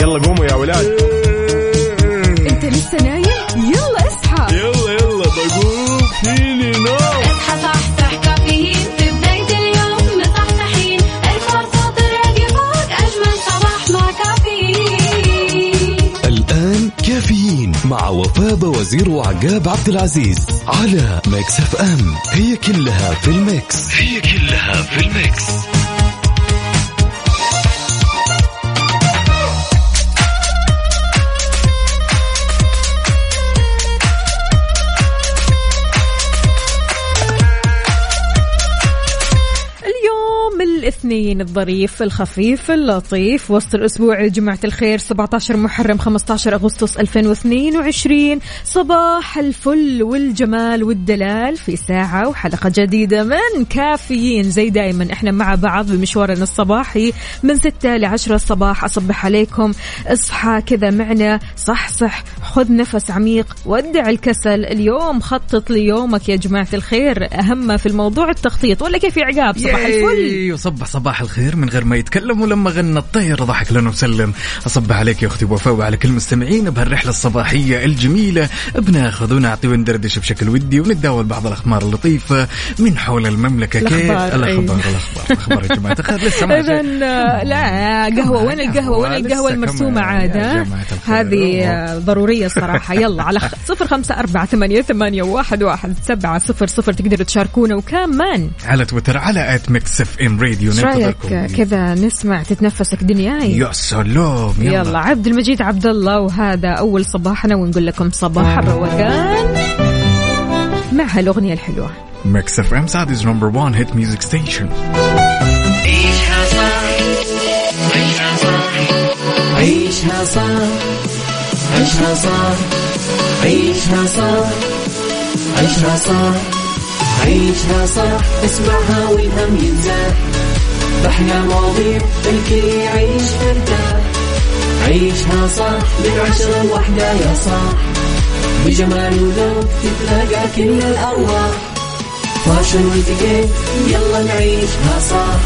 يلا قوموا يا ولاد. انت لسه نايم؟ يلا اصحى. يلا يلا بقوم. فيني نوم اصحى صحصح كافيين. في بداية اليوم مصحصحين الفرصة تراقي فوق أجمل صباح مع كافيين. الآن كافيين مع وفاء وزير وعقاب عبد العزيز على Mix FM. هي كلها في ال mix. هي كلها في ال mix. الاثنين الظريف الخفيف اللطيف. وسط الأسبوع يا جماعة الخير 17 محرم 15 أغسطس 2022 صباح الفل والجمال والدلال في ساعة وحلقة جديدة من كافيين. زي دائما إحنا مع بعض بمشوارنا الصباحي من 6 ل 10 الصباح. أصبح عليكم اصحى كذا معنا صح صح خذ نفس عميق ودع الكسل. اليوم خطط ليومك يا جماعة الخير. اهم ما في الموضوع التخطيط. ولا كيف يا عقاب؟ صباح الفل. ياي، وصبح صباح الخير من غير ما يتكلم ولما غنى الطير. ضحك لنا وسلم. اصبح عليك يا أختي وفاء وعلى كل مستمعين بهالرحلة الصباحية الجميلة. بناخذ ونعطي وندردش بشكل ودي ونتداول بعض الأخبار اللطيفة من حول المملكة. كيف؟ الأخبار، الأخبار أي. الأخبار الأخبار يا جماعة. الخير لسه ما اذا جاء. لا قهوة وين القهوة؟ وين القهوة المرسومة الخير. هذه آه، ضرورية صراحة يلا على صفر خمسة أربعة ثمانية ثمانية واحد واحد سبعة صفر صفر تقدروا تشاركونا. وكمان على تويتر على at Mix FM Radio. رأيك كذا نسمع تتنفسك دنياي يا سلام يلا. يلا, عبد المجيد عبد الله وهذا أول صباحنا ونقول لكم صباح الروقان. مع هالأغنية الحلوة. Mix FM Saudi's number 1 hit music station عيشها صح عيشها صح عيشها صح عيشها صح عيشها صح اسمعها والهم ينزاح باحلى مواضيع الكل يعيش مرتاح. عيشها صح من عشرة لوحدة يا صاح. بجمال وذوق تتلاقى كل الأرواح. فاشل واتيكيت يلا نعيشها صح.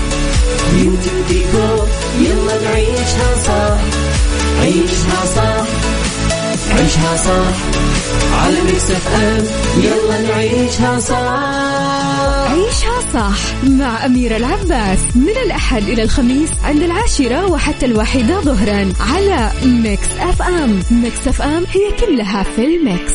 بيوتي وديكور يلا نعيشها صح. عيشها صح. عيشها صح. على Mix FM يلا نعيشها صح. عيشها صح مع أميرة العباس. من الأحد إلى الخميس عند العاشرة وحتى الواحدة ظهرا على Mix FM Mix FM هي كلها في ال mix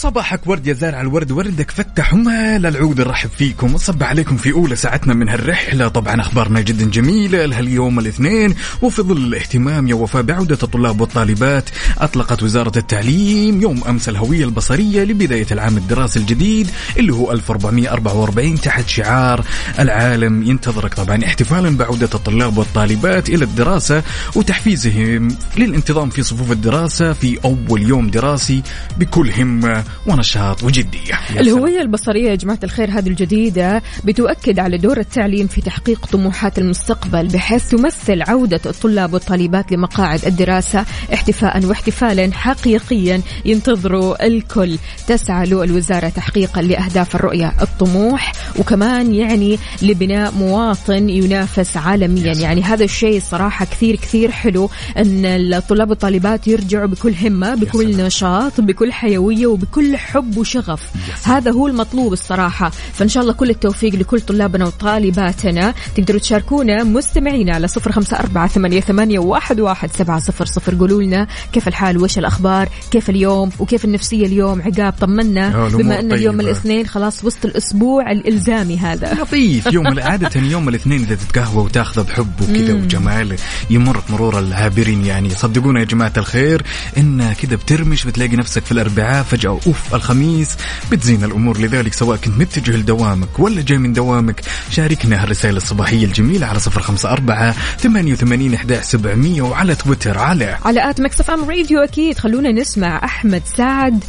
وصباحك ورد يا زارع الورد وردك فتح وما للعود نرحب فيكم. ونصب عليكم في أولى ساعتنا من هالرحلة. طبعا أخبارنا جدا جميلة لهاليوم الاثنين. وفي ظل الاهتمام يا وفاء بعودة الطلاب والطالبات أطلقت وزارة التعليم يوم أمس الهوية البصرية لبداية العام الدراسي الجديد اللي هو 1444 تحت شعار العالم. ينتظرك طبعا احتفالا بعودة الطلاب والطالبات إلى الدراسة وتحفيزهم للانتظام في صفوف الدراسة في أول يوم دراسي بكل همة. ونشاط وجدية. الهوية البصرية يا جماعة الخير هذه الجديدة بتؤكد على دور التعليم في تحقيق طموحات المستقبل بحيث تمثل عودة الطلاب والطالبات لمقاعد الدراسة احتفاء واحتفالا حقيقيا ينتظروا الكل. تسعى له الوزارة تحقيقا لأهداف الرؤية الطموح وكمان يعني لبناء مواطن ينافس عالميا. يعني هذا الشيء صراحة كثير كثير حلو أن الطلاب والطالبات يرجعوا بكل همة بكل نشاط بكل حيوية وبكل بكل حب وشغف. هذا هو المطلوب الصراحة. فإن شاء الله كل التوفيق لكل طلابنا وطالباتنا. تقدروا تشاركونا مستمعينا على صفر خمسة أربعة ثمانية, ثمانية واحد, واحد سبعة صفر صفر. قولوا لنا كيف الحال؟ وش الأخبار؟ كيف اليوم؟ وكيف النفسية اليوم؟ عقاب طمنا. بما أن اليوم طيبة. الاثنين خلاص وسط الأسبوع الإلزامي هذا. لطيف. يوم عادة يوم الاثنين إذا تتقهوى وتاخذ بحب وكذا وجمال يمر مرور العابرين يعني. صدقونا يا جماعة الخير إن كذا بترمش بتلاقي نفسك في الأربعاء فجأة. أوف الخميس. بتزين الأمور لذلك سواء كنت متجه لدوامك ولا جاي من دوامك شاركنا هالرسائل الصباحية الجميلة على صفر خمسة أربعة ثمانية وثمانين إحدى سبعمية وعلى تويتر. على على آت مكسف أم راديو أكيد. خلونا نسمع أحمد سعد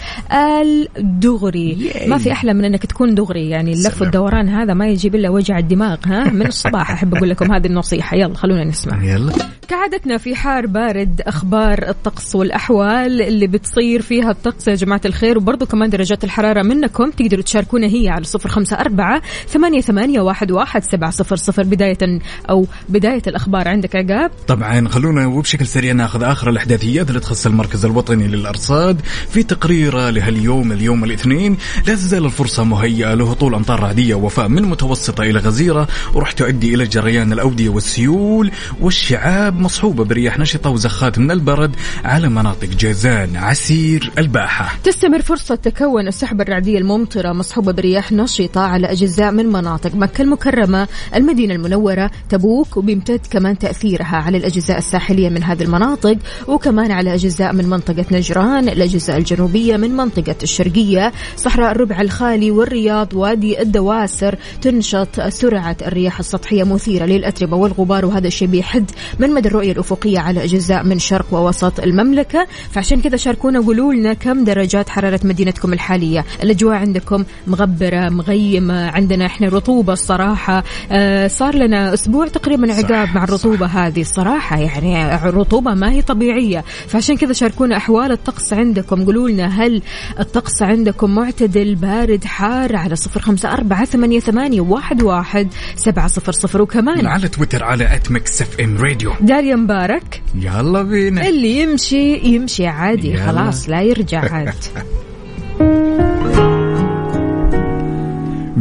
الدغري. ما في أحلى من أنك تكون دغري يعني اللف. والدوران هذا ما يجيب إلا وجع الدماغ ها؟ من الصباح أحب أقول لكم هذه النصيحة. يلا خلونا نسمع. يلا. كعادتنا في حار بارد أخبار الطقس والأحوال اللي بتصير فيها الطقس. يا جماعة الخير وبرضه كمان درجات الحرارة منكم تقدروا تشاركونا هي على صفر خمسة أربعة ثمانية, ثمانية واحد, واحد سبعة صفر صفر. بداية أو بداية الأخبار. عندك عقاب؟ طبعا خلونا وبشكل سريع ناخذ آخر الأحداثيات اللي تخص المركز الوطني للأرصاد. في تقريره لهاليوم اليوم الاثنين لا تزال الفرصة مهيئة لهطول أمطار رعدية وفاء من متوسطة إلى غزيرة وراح تؤدي إلى جريان الأودية والسيول. والشعاب مصحوبة برياح نشطة وزخات من البرد على مناطق جازان عسير الباحة. تستمر فرصة تكون السحب الرعدية الممطرة مصحوبة برياح نشطة على أجزاء من مناطق مكة المكرمة المدينة المنورة تبوك وبيمتد كمان تأثيرها على الأجزاء الساحلية من هذه المناطق وكمان على أجزاء من منطقة نجران الأجزاء الجنوبية من منطقة الشرقية صحراء الربع الخالي والرياض وادي الدواسر تنشط سرعة الرياح السطحية مثيرة للأتربة والغبار وهذا الشيء بيحد من مدى الرؤية الأفقية على أجزاء من شرق ووسط المملكة. فعشان كذا شاركونا وقولوا لنا كم درجات حرارة مدينتكم الحالية. الأجواء عندكم مغبرة مغيمة عندنا إحنا رطوبة الصراحة. آه صار لنا أسبوع تقريبا عقاب مع الرطوبة هذه الصراحة. يعني الرطوبة ما هي طبيعية. فعشان كذا شاركونا أحوال الطقس عندكم. قولوا لنا هل الطقس عندكم معتدل بارد حار على صفر خمسة أربعة ثمانية, ثمانية واحد, واحد سبعة صفر صفر. وكمان على تويتر على @Mix FM Radio داليا مبارك. يلا بينا. اللي يمشي يمشي عادي. يلا. خلاص لا يرجع عاد.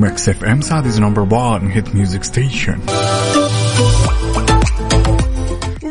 Mix FM Saudi's number 1 hit music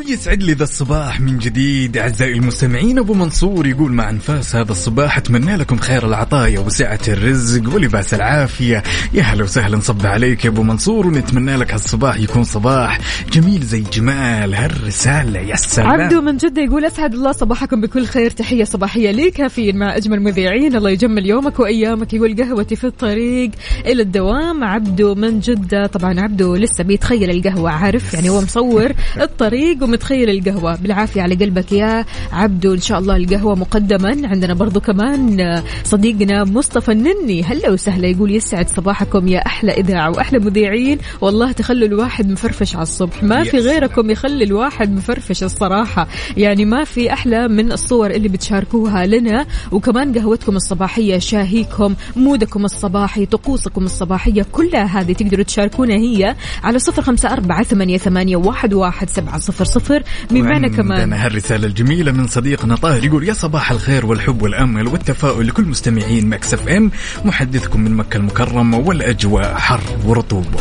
ويسعد لي ذا الصباح من جديد. أعزائي المستمعين أبو منصور يقول مع أنفاس هذا الصباح أتمنى لكم خير العطايا وسعة الرزق ولباس العافية. يا هلا وسهلا نصب عليك يا أبو منصور ونتمنى لك هالصباح يكون صباح جميل زي جمال. هالرسالة يا سلام. عبدو من جدة يقول أسعد الله صباحكم بكل خير تحية صباحية لي كافيين مع أجمل مذيعين الله يجمل يومك وأيامك يقول قهوتي في الطريق إلى الدوام. عبدو من جدة طبعا عبدو لسه بيتخيل القهوة عارف؟ يعني هو مصور الطريق ومتخيل القهوة. بالعافية على قلبك يا عبدو. إن شاء الله القهوة مقدما. عندنا برضو كمان صديقنا مصطفى النني. هلا وسهلا. يقول يسعد صباحكم يا أحلى إذاعة وأحلى مذيعين. والله تخلوا الواحد مفرفش على الصبح. ما في. غيركم يخلي الواحد مفرفش الصراحة. يعني ما في أحلى من الصور اللي بتشاركوها لنا. وكمان قهوتكم الصباحية شاهيكم مودكم الصباحي طقوسكم الصباحية كلها هذه تقدروا تشاركونا هي على صفر خمسة أربعة ثمانية, ثمانية واحد, واحد سبعة صفر صفر. من معنا كمان؟ عندنا هالرسالة الجميلة من صديقنا طاهر يقول يا صباح الخير والحب والأمل والتفاؤل لكل مستمعين Mix FM محدثكم من مكة المكرمة والأجواء حر ورطوبة.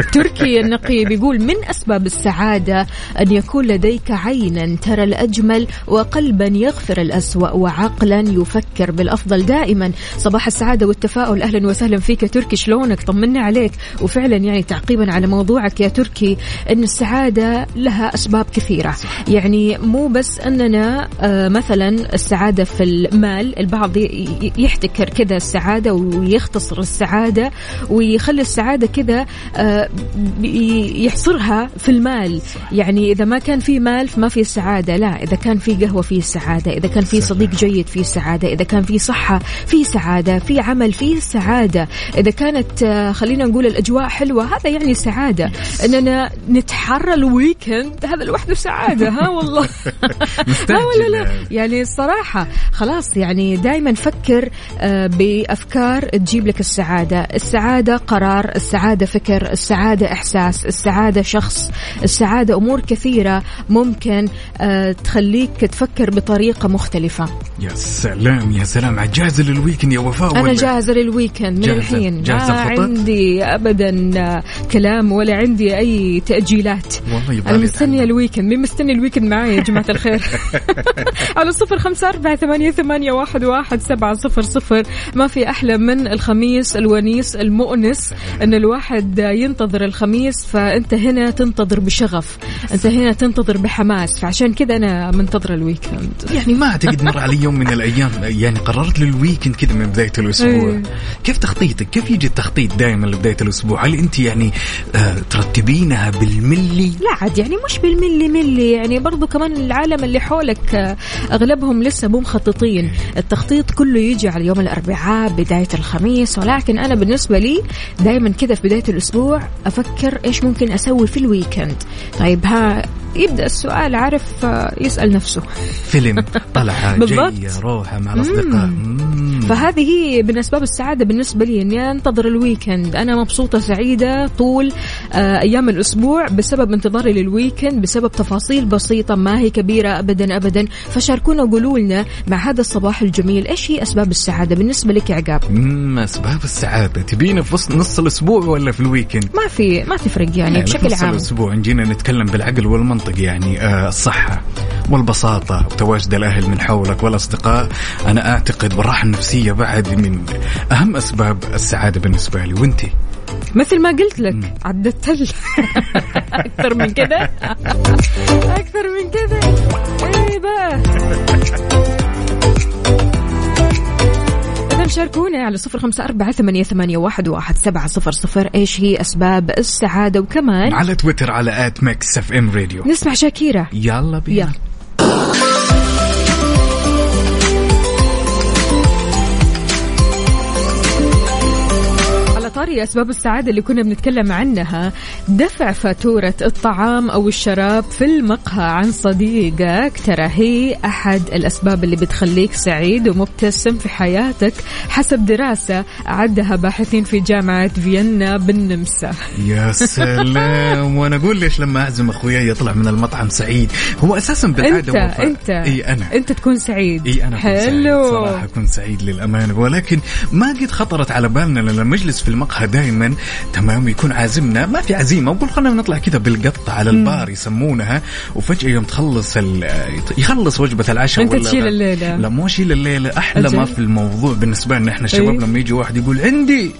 تركي النقيب يقول من أسباب السعادة أن يكون لديك عينا ترى الأجمل وقلبا يغفر الأسوأ وعقلا يفكر بالأفضل دائما. صباح السعادة والتفاؤل أهلا وسهلا فيك يا تركي شلونك؟ طمنا عليك. وفعلا يعني تعقيبا على موضوعك يا تركي أن السعادة لها أسباب كثيرة. يعني مو بس أننا آه، مثلا السعادة في المال البعض يحتكر كذا السعادة ويختصر السعادة ويخلي السعادة كذا آه، يحصرها في المال. يعني إذا ما كان في مال فما في سعادة. لا إذا كان في قهوة في سعادة إذا كان في صديق جيد في سعادة إذا كان في صحة في سعادة في عمل في سعادة. إذا كانت آه، خلينا نقول الأجواء حلوة هذا يعني سعادة. أننا نتحرى ال weekend ال weekend هذا لوحده سعادة ها والله. لا ولا لا؟ يعني. يعني الصراحة خلاص يعني دائما فكر آه، بأفكار تجيب لك السعادة. السعادة قرار السعادة فكر السعادة إحساس السعادة شخص السعادة أمور كثيرة ممكن آه، تخليك تفكر بطريقة مختلفة. يا سلام يا سلام. جاهزه لل weekend يا وفاء أنا ولا؟ جاهزة لل weekend من جاهزة- الحين. جاهزة ما؟ عندي أبدا آه، كلام ولا عندي أي تأجيلات. والله يبغى مستنية أتعلم. ال weekend. مين مستني ال weekend معايا يا جماعة الخير؟ على صفر خمسة أربعة ثمانية, ثمانية واحد, واحد سبعة صفر صفر. ما في أحلى من الخميس الونيس المؤنس أن الواحد ينتظر الخميس فأنت هنا تنتظر بشغف. أنت هنا تنتظر بحماس. فعشان كذا أنا منتظرة ال weekend. يعني ما أعتقد مر علي يوم من الأيام يعني قررت لل weekend كذا من بداية الأسبوع. إيه. كيف تخطيطك؟ كيف يجي التخطيط دائما لبداية الأسبوع؟ هل أنت يعني آه ترتبينها بالملي؟ لا عاد يعني مش بالملي ملي يعني برضو كمان العالم اللي حولك آه، أغلبهم لسه مو مخططين. التخطيط كله يجي على يوم الأربعاء بداية الخميس. ولكن أنا بالنسبة لي دائما كذا في بداية الأسبوع أفكر إيش ممكن أسوي في ال weekend. طيب ها يبدأ السؤال عارف آه، يسأل نفسه. فيلم طلعة بالضبط. جاية روحة مع الأصدقاء. فهذه هي من اسباب السعاده بالنسبة لي إني أنتظر ال weekend. أنا مبسوطة سعيدة طول آه، أيام الأسبوع بسبب انتظاري لل weekend. بسبب تفاصيل بسيطة ما هي كبيرة ابدا ابدا. فشاركونا وقولوا لنا مع هذا الصباح الجميل إيش هي أسباب السعادة بالنسبة لك يا عقاب؟ مم، أسباب السعادة. تبينا في وسط نص الأسبوع ولا في ال weekend ما في ما تفرق يعني يعني بشكل نص عام. الأسبوع. نجينا نتكلم بالعقل والمنطق يعني آه الصحة والبساطة. وتواجد الأهل من حولك والأصدقاء. أنا أعتقد والراحه النفسية بعد من أهم أسباب السعادة بالنسبة لي. وانت مثل ما قلت لك عدت تل. أكثر من كذا. أكثر من كذا. إيه بقى. شاركونا على صفر خمسة أربعة ثمانية, ثمانية واحد, واحد سبعة صفر صفر. إيش هي أسباب السعادة وكمان على تويتر على at Mix FM Radio. نسمع شاكيرة يلا بينا. يلا. طاري أسباب السعادة اللي كنا بنتكلم عنها. دفع فاتورة الطعام أو الشراب في المقهى عن صديقك. ترى هي أحد الأسباب اللي بتخليك سعيد ومبتسم في حياتك حسب دراسة أعدها باحثين في جامعة فيينا بالنمسا. يا سلام. وأنا أقول ليش لما أعزم أخوياي يطلع من المطعم سعيد؟ هو أساسا بالعادة أنت. أنت. إي أنا. أنت تكون سعيد. إي أنا أكون سعيد. حلو. صراحة أكون سعيد للأمانة. ولكن ما قد خطرت على بالنا لما نجلس في المقهى دائما تمام يكون عازمنا. ما في عزيمة. وقول خلينا نطلع كذا بالقط على البار يسمونها. وفجأة يوم تخلص يخلص وجبة العشاء ولا تشيل الليلة. لا مو أشيل الليلة. أحلى أجل. ما في الموضوع. بالنسبة لنا إحنا الشباب أي. لما يجي واحد يقول عندي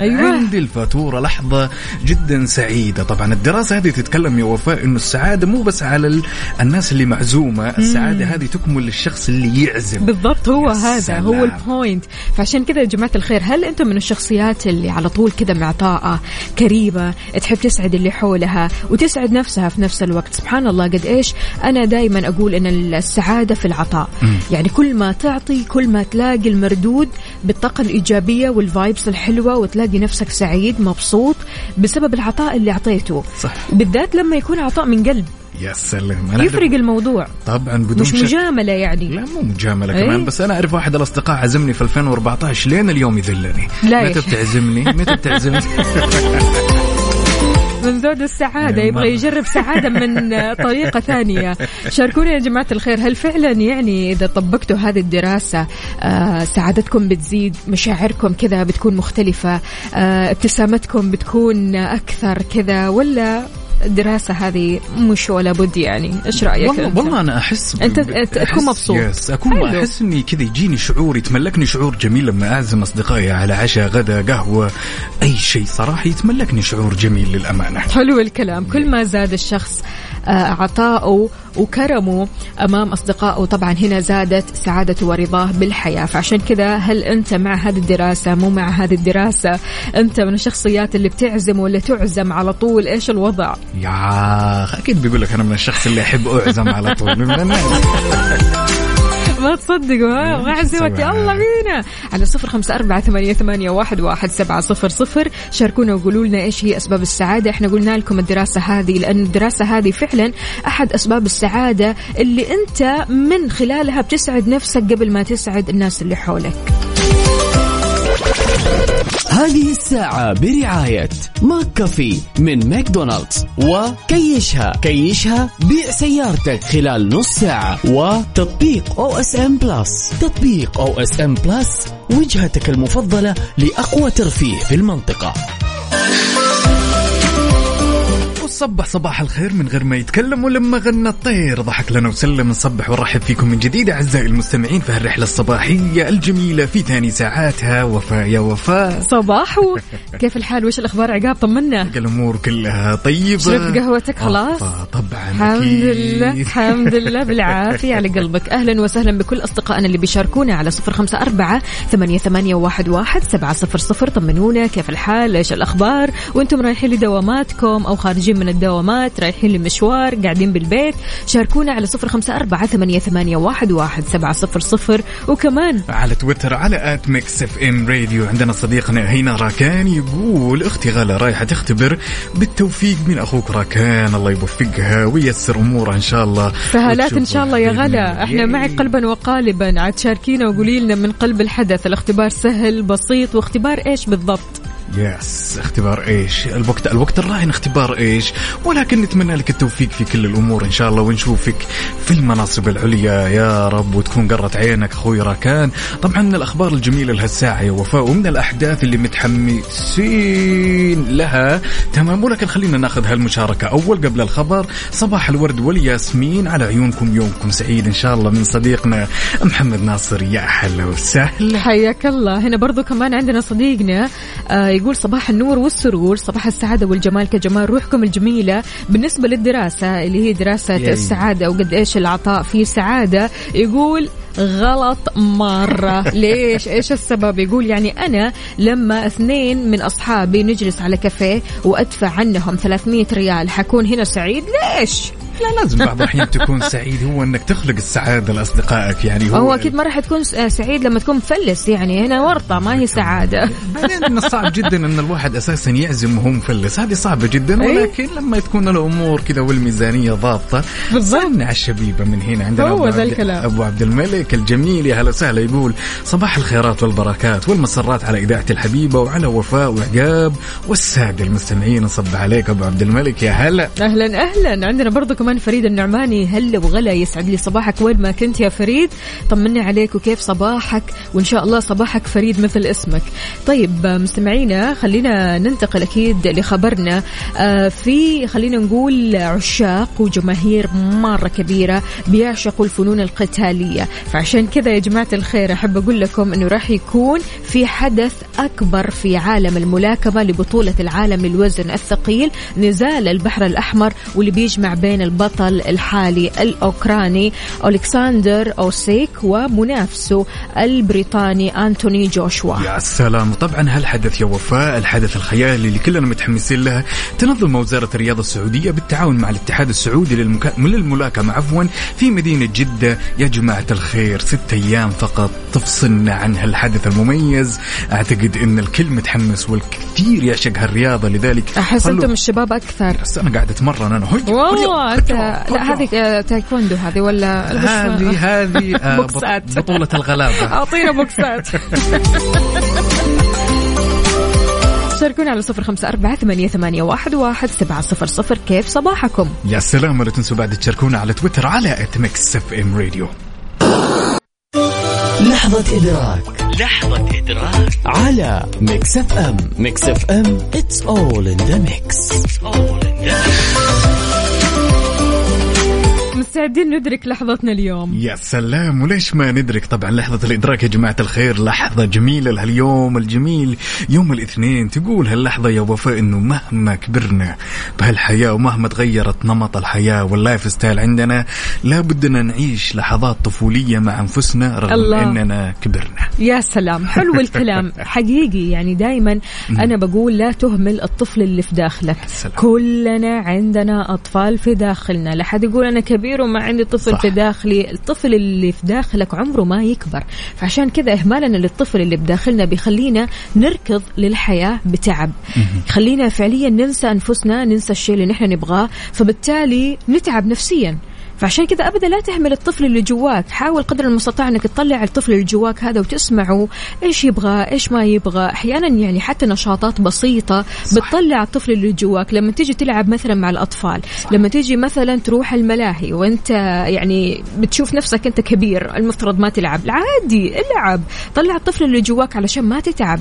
أيوة. عندي الفاتورة لحظة جدا سعيدة. طبعا الدراسة هذه تتكلم يا وفاء إنه السعادة مو بس على ال... الناس اللي معزومة. السعادة هذه تكمل للشخص اللي يعزم. بالضبط هو هذا سلام. هو ال point فعشان كذا يا جماعة الخير هل أنتم من الشخصيات اللي على طول كذا معطاءة كريمة تحب تسعد اللي حولها وتسعد نفسها في نفس الوقت؟ سبحان الله قد إيش أنا دائما أقول أن السعادة في العطاء. يعني كل ما تعطي كل ما تلاقي المردود بالطاقة الإيجابية وال vibes الحلوة وتلاقي نفسك سعيد مبسوط بسبب العطاء اللي أعطيته. صح. بالذات لما يكون عطاء من قلب. يا سلام. أنا يفرق أعرف- الموضوع. طبعا بدون مش شك. مجاملة يعني. لا مو مجاملة إيه؟ كمان بس أنا أعرف واحد الأصدقاء عزمني في 2014 لين اليوم يذلني. لا متى. بتعزمني؟ متى بتعزمني؟ من ذود السعادة يبغى. يجرب سعادة من طريقة ثانية شاركونا يا جماعة الخير هل فعلا يعني إذا طبقتوا هذه الدراسة آه سعادتكم بتزيد مشاعركم كذا بتكون مختلفة آه ابتسامتكم بتكون أكثر كذا ولا الدراسة هذه مش ولا بد يعني إيش رأيك والله, أنت؟ والله أنا أحس ب- أحس- تكون مبسوط. يس اكون حلو. أحس إني كذا يجيني شعور يتملكني شعور جميل لما أعزم أصدقائي على عشاء غدا قهوة أي شيء صراحة يتملكني شعور جميل للأمانة حلو الكلام كل ما زاد الشخص عطاؤه وكرمه أمام اصدقائه طبعا هنا زادت سعادته ورضاه بالحياة. فعشان كذا هل أنت مع هذه الدراسة؟ مو مع هذه الدراسة. أنت من الشخصيات اللي بتعزم ولا تعزم على طول؟ إيش الوضع؟ يا أخ، أكيد بيقول لك أنا من الشخص اللي أحب أعزم على طول. ما تصدقوا واحد سوت يلا بينا. على صفر خمسة أربعة ثمانية, ثمانية واحد, واحد سبعة صفر صفر. شاركونا وقولوا لنا إيش هي أسباب السعادة. إحنا قلنا لكم الدراسة هذه لأن الدراسة هذه فعلا أحد أسباب السعادة اللي أنت من خلالها بتسعد نفسك قبل ما تسعد الناس اللي حولك. هذه الساعة برعاية McCafé من ماكدونالدز وكيشها كيشها بيع سيارتك خلال نص ساعة وتطبيق OSN Plus تطبيق OSN Plus وجهتك المفضلة لأقوى ترفيه في المنطقة. وصبح صباح الخير من غير ما يتكلم ولما غنى الطير. ضحك لنا وسلم نصبح ونرحب فيكم من جديد أعزائي المستمعين في هالرحلة الصباحية الجميلة في ثاني ساعاتها. وفاء يا وفاء. صباح. كيف الحال؟ وش الأخبار؟ عقاب طمنا. الأمور كلها طيبة. شربت قهوتك؟ خلاص؟ طبعا الحمد. لله الحمد لله بالعافية على قلبك. أهلا وسهلا بكل أصدقائنا اللي بيشاركونا على صفر خمسة أربعة ثمانية, ثمانية واحد, واحد سبعة صفر صفر. طمنونا كيف الحال؟ إيش الأخبار؟ وأنتم رايحين لدواماتكم أو خارجين من الدوامات رايحين لمشوار قاعدين بالبيت. شاركونا على صفر خمسة أربعة ثمانية, ثمانية واحد, واحد سبعة صفر صفر. وكمان على تويتر على at Mix FM Radio. عندنا صديقنا هينا راكان يقول أختي غلا رايحة تختبر. بالتوفيق من أخوك راكان الله يوفقها وييسر أمورها إن شاء الله. فهالات إن شاء الله يا غلا إحنا معك. قلبا وقالبا. عاد شاركينا وقولي لنا من قلب الحدث. الاختبار سهل بسيط واختبار إيش بالضبط؟ yes اختبار إيش؟ الوقت الوقت الراهن اختبار إيش؟ ولكن نتمنى لك التوفيق في كل الأمور إن شاء الله ونشوفك في المناصب العليا. يا رب وتكون قرة عينك أخوي راكان. طبعا من الأخبار الجميلة لهالساعه يا وفاء ومن الأحداث اللي متحمسين لها. تمام ولكن خلينا ناخذ هالمشاركة أول قبل الخبر. صباح الورد والياسمين على عيونكم يومكم سعيد إن شاء الله من صديقنا محمد ناصر. يا هلا وسهلا. حياك الله. هنا برضو كمان عندنا صديقنا آه يقول صباح النور والسرور صباح السعادة والجمال كجمال روحكم الجميلة. بالنسبة للدراسة اللي هي دراسة ياي. السعادة وقد إيش العطاء فيه سعادة يقول غلط مرة. ليش؟ إيش السبب؟ يقول يعني أنا لما اثنين من أصحابي نجلس على كافيه وأدفع عنهم 300 ريال حكون هنا سعيد؟ ليش؟ لا لازم بعض الأحيان تكون سعيد. هو إنك تخلق السعادة لأصدقائك يعني هو, هو أكيد ما راح تكون سعيد لما تكون مفلس يعني هنا ورطة ما هي سعادة. بعدين انه صعب جدا إن الواحد أساسا يعزم وهو مفلس. هذه صعبة جدا إيه. ولكن لما تكون الأمور كذا والميزانية ضابطة بالضبط. على الشبيبة من هنا. عندنا هو ذا الكلام. أبو عبد الملك الجميل يا هلا وسهلا يقول صباح الخيرات والبركات والمسرات على اذاعتي الحبيبة وعلى وفاء وعقاب والسادة المستمعين. نصب عليك أبو عبد الملك يا هلا. أهلا أهلا. عندنا برضو كمان فريد النعماني؟ هلا وغلا يسعد لي صباحك؟ وين ما كنت يا فريد؟ طمني عليك وكيف صباحك؟ وإن شاء الله صباحك فريد مثل اسمك. طيب مستمعينا خلينا ننتقل أكيد لخبرنا. آه، في خلينا نقول عشاق وجماهير مرة كبيرة بيعشقوا الفنون القتالية. فعشان كذا يا جماعة الخير أحب أقول لكم إنه راح يكون في حدث أكبر في عالم الملاكمة لبطولة العالم للوزن الثقيل. نزال البحر الأحمر واللي بيجمع بين البطل الحالي الأوكراني الكسندر أوسيك ومنافسه البريطاني أنتوني جوشوا. يا سلام. طبعا هالحدث يا وفاء الحدث الخيالي اللي كلنا متحمسين له. تنظم وزارة الرياضة السعودية بالتعاون مع الاتحاد السعودي للمكا... للملاكمة عفوا في مدينة جدة. يا جماعة الخير ست أيام فقط. تفصلنا عن هالحدث المميز. أعتقد أن الكل متحمس والكثير يعشق هالرياضة لذلك خلوا- أنتم الشباب أكثر. بس أنا قاعد أتمرن أنا. هوي والله هوي- لا هذه آه، تايكوندو هذه ولا هذه هذه آه، بوكسات. بطولة الغلابة. أعطينا بوكسات. شاركونا على صفر خمسة أربعة ثمانية, ثمانية واحد, واحد سبعة صفر صفر. كيف صباحكم؟ يا سلام ولا تنسوا بعد تشاركونا على تويتر على @Mix FM Radio لحظة إدراك. لحظة إدراك. على Mix FM Mix FM it's all in the mix. مستعدين ندرك لحظتنا اليوم. يا سلام وليش ما ندرك؟ طبعا لحظة الإدراك يا جماعة الخير لحظة جميلة لهاليوم الجميل يوم الاثنين. تقول هاللحظة يا وفاء إنه مهما كبرنا بهالحياة ومهما تغيرت نمط الحياة وال lifestyle عندنا لابدنا نعيش لحظات طفولية مع أنفسنا رغم الله. إننا كبرنا. يا سلام حلو الكلام. حقيقي يعني دائما أنا بقول لا تهمل الطفل اللي في داخلك. سلام. كلنا عندنا أطفال في داخلنا. لا حد يقول أنا كبير وما عندي طفل صح. في داخلي. الطفل اللي في داخلك عمره ما يكبر. فعشان كذا إهمالنا للطفل اللي بداخلنا بيخلينا نركض للحياة بتعب. يخلينا فعليا ننسى أنفسنا ننسى الشيء اللي نحن نبغاه فبالتالي نتعب نفسيا. فعشان كذا أبدا لا تهمل الطفل اللي جواك. حاول قدر المستطاع إنك تطلع الطفل اللي جواك هذا وتسمعه إيش يبغى إيش ما يبغى. أحيانا يعني حتى نشاطات بسيطة بتطلع الطفل اللي جواك. لما تيجي تلعب مثلا مع الأطفال لما تيجي مثلا تروح الملاهي وأنت يعني بتشوف نفسك أنت كبير المفترض ما تلعب. عادي العب. طلع الطفل اللي جواك علشان ما تتعب.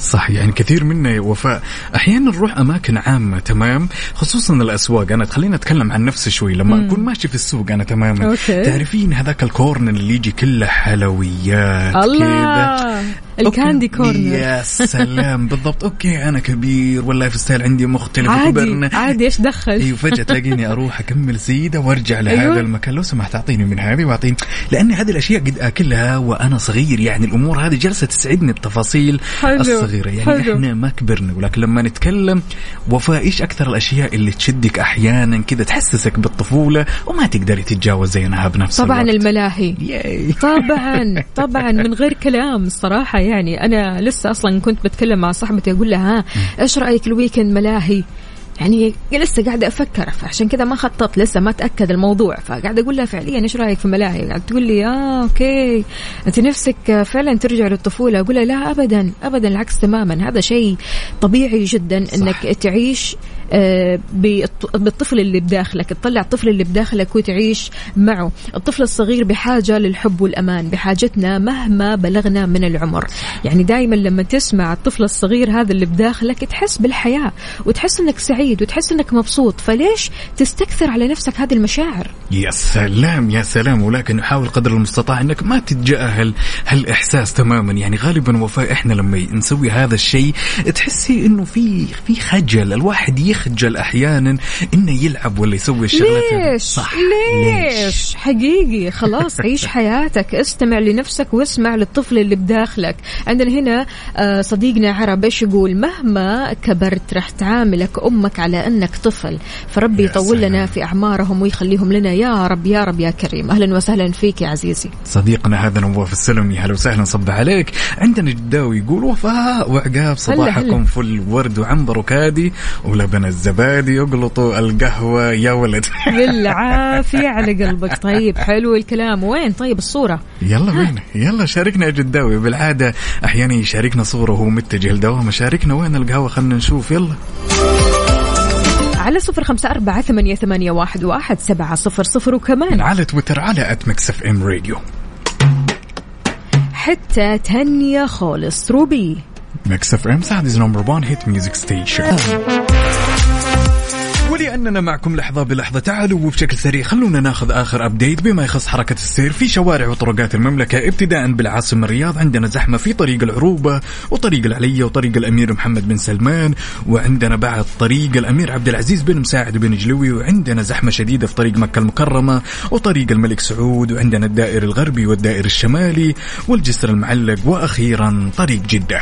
صح يعني كثير منا يا وفاء. أحيانا نروح أماكن عامة تمام؟ خصوصا الأسواق. أنا خليني أتكلم عن نفسي شوي. لما أكون ماشي في السوق أنا تماما. okay. تعرفين هذاك ال corner اللي يجي كله حلويات كذا؟ ال candy corner يا سلام. بالضبط. okay أنا كبير. وال lifestyle عندي مختلف عادي عادي. إيش دخل؟ أيوه فجأة تلاقيني أروح أكمل سيده وأرجع لهذا أيوة. المكان. لو سمحت أعطيني من هذه وأعطيني. لأن هذه الأشياء قد أكلها وأنا صغير. يعني الأمور هذه جالسه تسعدني التفاصيل حلو، الصغيرة. يعني حلو. إحنا ما كبرنا. ولكن لما نتكلم وفاء إيش أكثر الأشياء اللي تشدك أحيانا كذا تحسسك بالطفولة وما تقدري تتجاوزينها بنفس طبعا الوقت؟ الملاهي. ياي. طبعا طبعا. من غير كلام الصراحة. يعني أنا لسه أصلا كنت بتكلم مع صاحبتي أقول لها ها إيش رأيك ال weekend ملاهي؟ يعني لسه قاعدة أفكر فعشان كذا ما خططت لسه ما تأكد الموضوع. فقاعدة أقول لها فعليا إيش رأيك في ملاهي قاعدة تقول لي آه okay. أنت نفسك فعلا ترجع للطفولة؟ أقول لها لا أبدا أبدا العكس تماما. هذا شيء طبيعي جدا أنك تعيش آه، بالط- بالطفل اللي بداخلك تطلع الطفل اللي بداخلك وتعيش معه. الطفل الصغير بحاجة للحب والأمان بحاجتنا مهما بلغنا من العمر. يعني دائما لما تسمع الطفل الصغير هذا اللي بداخلك تحس بالحياة وتحس أنك سعيد. وتحس أنك مبسوط فليش تستكثر على نفسك هذه المشاعر؟ يا سلام يا سلام ولكن نحاول قدر المستطاع إنك ما تتجاهل هالإحساس تماما. يعني غالبا وفاء إحنا لما نسوي هذا الشيء تحسي إنه في في خجل. الواحد يخجل أحيانا إنه يلعب ولا يسوي الشغلات. ليش؟ صح. ليش؟ حقيقي. خلاص عيش حياتك. استمع لنفسك واسمع للطفل اللي بداخلك. عندنا هنا آه، صديقنا عرب إيش يقول؟ مهما كبرت راح تعاملك أمك على أنك طفل. فربي يطول لنا. في أعمارهم ويخليهم لنا. يا رب يا رب يا كريم. أهلا وسهلا فيك يا عزيزي. صديقنا هذا نواف السلمي هلا وسهلا صب عليك. عندنا جداوي يقول وفاء وعقاب صباحكم. فل ورد وعنبر وكادي ولبن الزبادي يقلطوا القهوة. يا ولد. بالعافية على قلبك. طيب حلو الكلام. وين؟ طيب الصورة. يلا وين؟ يلا شاركنا يا جداوي بالعادة أحيانا يشاركنا صورة وهو متجه لدوامة. شاركنا وين القهوة؟ خلنا نشوف. يلا. على صفر خمسة أربعة ثمانية, ثمانية واحد, واحد سبعة صفر صفر وكمان. على تويتر على @Mix FM Radio حتى تهنية خالص روبي. Mix FM Saudi's number 1 hit music station ولأننا معكم لحظة بلحظة. تعالوا وبشكل سريع خلونا ناخذ آخر update بما يخص حركة السير في شوارع وطرقات المملكة ابتداء بالعاصمة الرياض عندنا زحمة في طريق العروبة وطريق العلية وطريق الأمير محمد بن سلمان وعندنا بعد طريق الأمير عبد العزيز بن مساعد بن جلوي وعندنا زحمة شديدة في طريق مكة المكرمة وطريق الملك سعود وعندنا الدائر الغربي والدائر الشمالي والجسر المعلق وأخيرا طريق جدة.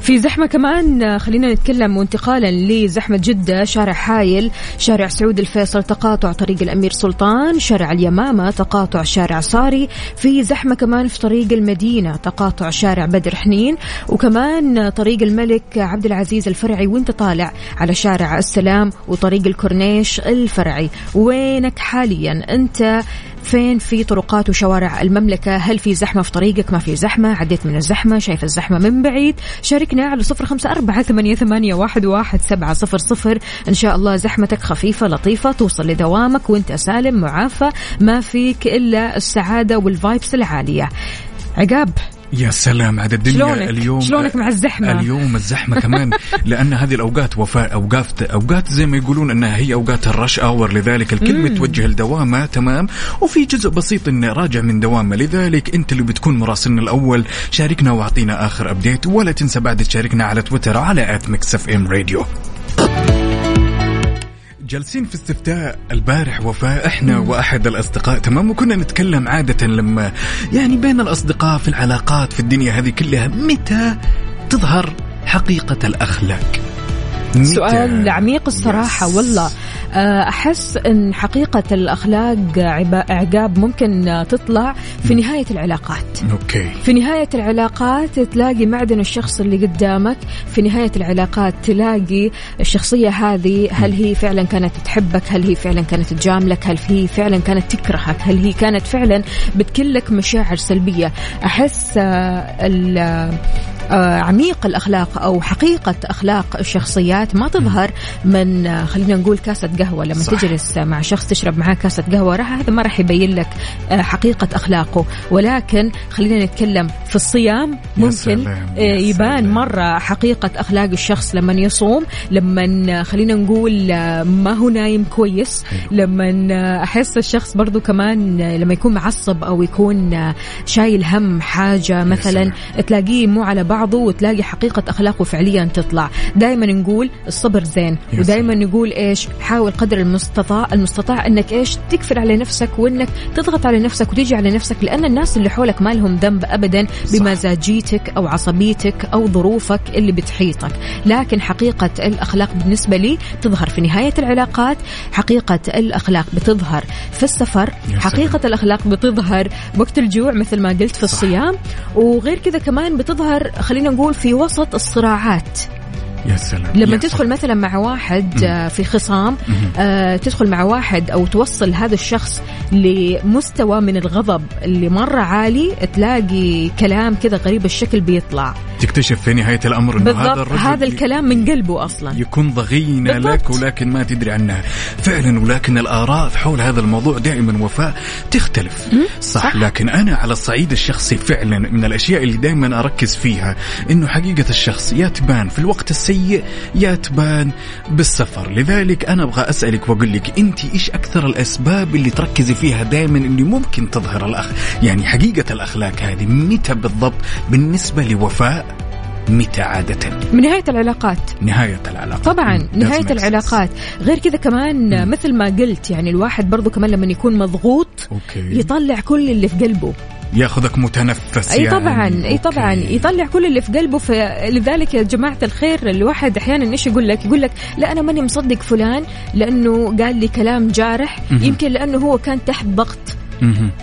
في زحمة كمان خلينا نتكلم وانتقالا لزحمة جدة شارع حايل. شارع سعود الفيصل تقاطع طريق الأمير سلطان شارع اليمامة تقاطع شارع صاري في زحمة كمان في طريق المدينة تقاطع شارع بدر حنين وكمان طريق الملك عبد العزيز الفرعي وانت طالع على شارع السلام وطريق الكورنيش الفرعي. وينك حاليا؟ انت فين في طرقات وشوارع المملكة؟ هل في زحمة في طريقك؟ ما في زحمة؟ عديت من الزحمة؟ شايف الزحمة من بعيد؟ شاركنا على صفر خمسة أربعة ثمانية, واحد سبعة صفر صفر. إن شاء الله زحمتك خفيفة لطيفة توصل لدوامك وإنت سالم معافى. ما فيك إلا السعادة وال vibes العالية. عقاب. يا سلام عاد الدنيا شلونك؟ اليوم شلونك مع الزحمة؟ اليوم الزحمة كمان لأن هذه الأوقات وفاء أوقات أوقات زي ما يقولون أنها هي أوقات ال rush hour لذلك الكل متوجه لدوامه تمام وفي جزء بسيط إنه راجع من دوامة لذلك أنت اللي بتكون مراسلنا الأول شاركنا واعطينا آخر update ولا تنسى بعد تشاركنا على تويتر على Mix FM Radio جالسين في استفتاء البارح وفاء إحنا وأحد الأصدقاء تمام وكنا نتكلم عادة لما يعني بين الأصدقاء في العلاقات في الدنيا هذه كلها متى تظهر حقيقة الأخلاق؟ سؤال عميق الصراحة yes. والله. آه، أحس أن حقيقة الأخلاق عقاب ممكن تطلع في نهاية العلاقات. okay. في نهاية العلاقات تلاقي معدن الشخص اللي قدامك في نهاية العلاقات تلاقي الشخصية هذه هل هي فعلا كانت تحبك هل هي فعلا كانت تجاملك هل هي فعلا كانت تكرهك هل هي كانت فعلا بتكلك مشاعر سلبية. أحس آه، عميق الأخلاق أو حقيقة أخلاق الشخصيات ما تظهر من آه، خلينا نقول كاسة قهوة. لما صح. تجلس مع شخص تشرب معاه كاسة قهوة راح هذا ما راح يبين لك آه، حقيقة أخلاقه. ولكن خلينا نتكلم في الصيام ممكن آه، يبان. مرة حقيقة أخلاق الشخص لما يصوم لما آه، خلينا نقول آه، ما هو نايم كويس لما آه، أحس الشخص برضو كمان آه، لما يكون معصب أو يكون آه، شايل هم حاجة مثلا تلاقيه مو على بعضه وتلاقي حقيقة أخلاقه فعليا تطلع. دائما نقول الصبر زين ودائما نقول إيش؟ حاول قدر المستطاع المستطاع أنك إيش؟ تكفر على نفسك وأنك تضغط على نفسك وتيجي على نفسك لأن الناس اللي حولك ما لهم ذنب أبدا بمزاجيتك أو عصبيتك أو ظروفك اللي بتحيطك. لكن حقيقة الأخلاق بالنسبة لي تظهر في نهاية العلاقات حقيقة الأخلاق بتظهر في السفر حقيقة الأخلاق بتظهر وقت الجوع مثل ما قلت في الصيام وغير كذا كمان بتظهر خلينا نقول في وسط الصراعات. يا سلام. لما يا تدخل مثلا مع واحد آه، في خصام آه، تدخل مع واحد أو توصل هذا الشخص لمستوى من الغضب اللي مرة عالي تلاقي كلام كذا غريب الشكل بيطلع. تكتشف في نهاية الأمر إنه هذا الرجل هذا الكلام من قلبه أصلا. يكون ضغينة بالضبط. لك ولكن ما تدري عنها. فعلا ولكن الآراء حول هذا الموضوع دائما وفاء تختلف. صح, صح. لكن أنا على الصعيد الشخصي فعلا من الأشياء اللي دائما أركز فيها إنه حقيقة الشخص يا تبان في الوقت السيء يا تبان بالسفر. لذلك أنا أبغى أسألك وأقول لك أنت إيش أكثر الأسباب اللي تركزي فيها دائما اللي ممكن تظهر الأخ يعني حقيقة الأخلاق هذه متى بالضبط؟ بالنسبة لوفاء متى عادة؟ من نهاية العلاقات. نهاية العلاقة طبعا مم. أحسس. العلاقات. غير كذا كمان مثل ما قلت يعني الواحد برضو كمان لما يكون مضغوط okay. يطلع كل اللي في قلبه. ياخذك متنفس أي يعني. طبعا أي okay. طبعا يطلع كل اللي في قلبه فلذلك يا جماعة الخير الواحد أحيانا إيش يقول لك يقول لك لا أنا ماني مصدق فلان لأنه قال لي كلام جارح يمكن لأنه هو كان تحت ضغط.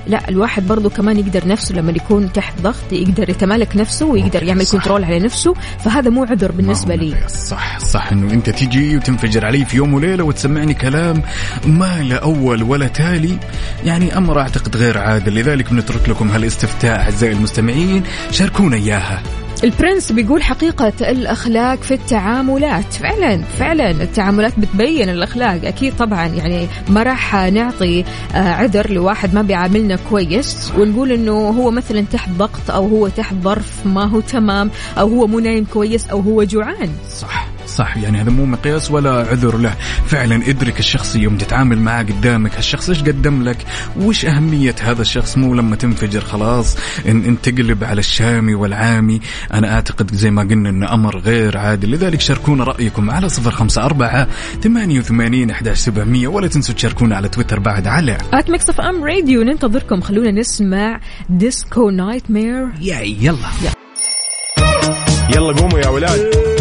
لا الواحد برضو كمان يقدر نفسه لما يكون تحت ضغط يقدر يتمالك نفسه ويقدر يعمل صح. كنترول على نفسه فهذا مو عذر بالنسبة لي. صح صح إنه أنت تيجي وتنفجر علي في يوم وليلة وتسمعني كلام ما له أول ولا تالي يعني أمر أعتقد غير عادل لذلك بنترك لكم هالاستفتاء أعزائي المستمعين شاركونا إياها البرنس بيقول حقيقة الأخلاق في التعاملات. فعلا فعلا التعاملات بتبين الأخلاق. أكيد طبعا يعني ما راح نعطي آه، عذر لواحد ما بيعاملنا كويس ونقول إنه هو مثلا تحت ضغط أو هو تحت ظرف ما هو تمام أو هو مو نايم كويس أو هو جوعان. صح. صح يعني هذا مو مقياس ولا عذر له. فعلا ادرك الشخص يوم تتعامل معاه قدامك هالشخص إيش قدم لك؟ وش أهمية هذا الشخص؟ مو لما تنفجر خلاص ان, إن تقلب على الشامي والعامي. أنا أعتقد زي ما قلنا أنه أمر غير عادل لذلك شاركونا رأيكم على صفر خمسة أربعة ثمانية وثمانين أحداش سبعمية. ولا تنسوا تشاركونا على تويتر بعد على at Mix FM Radio ننتظركم. خلونا نسمع Disco Nightmare يا يلا. يلا قوموا يا ولاد.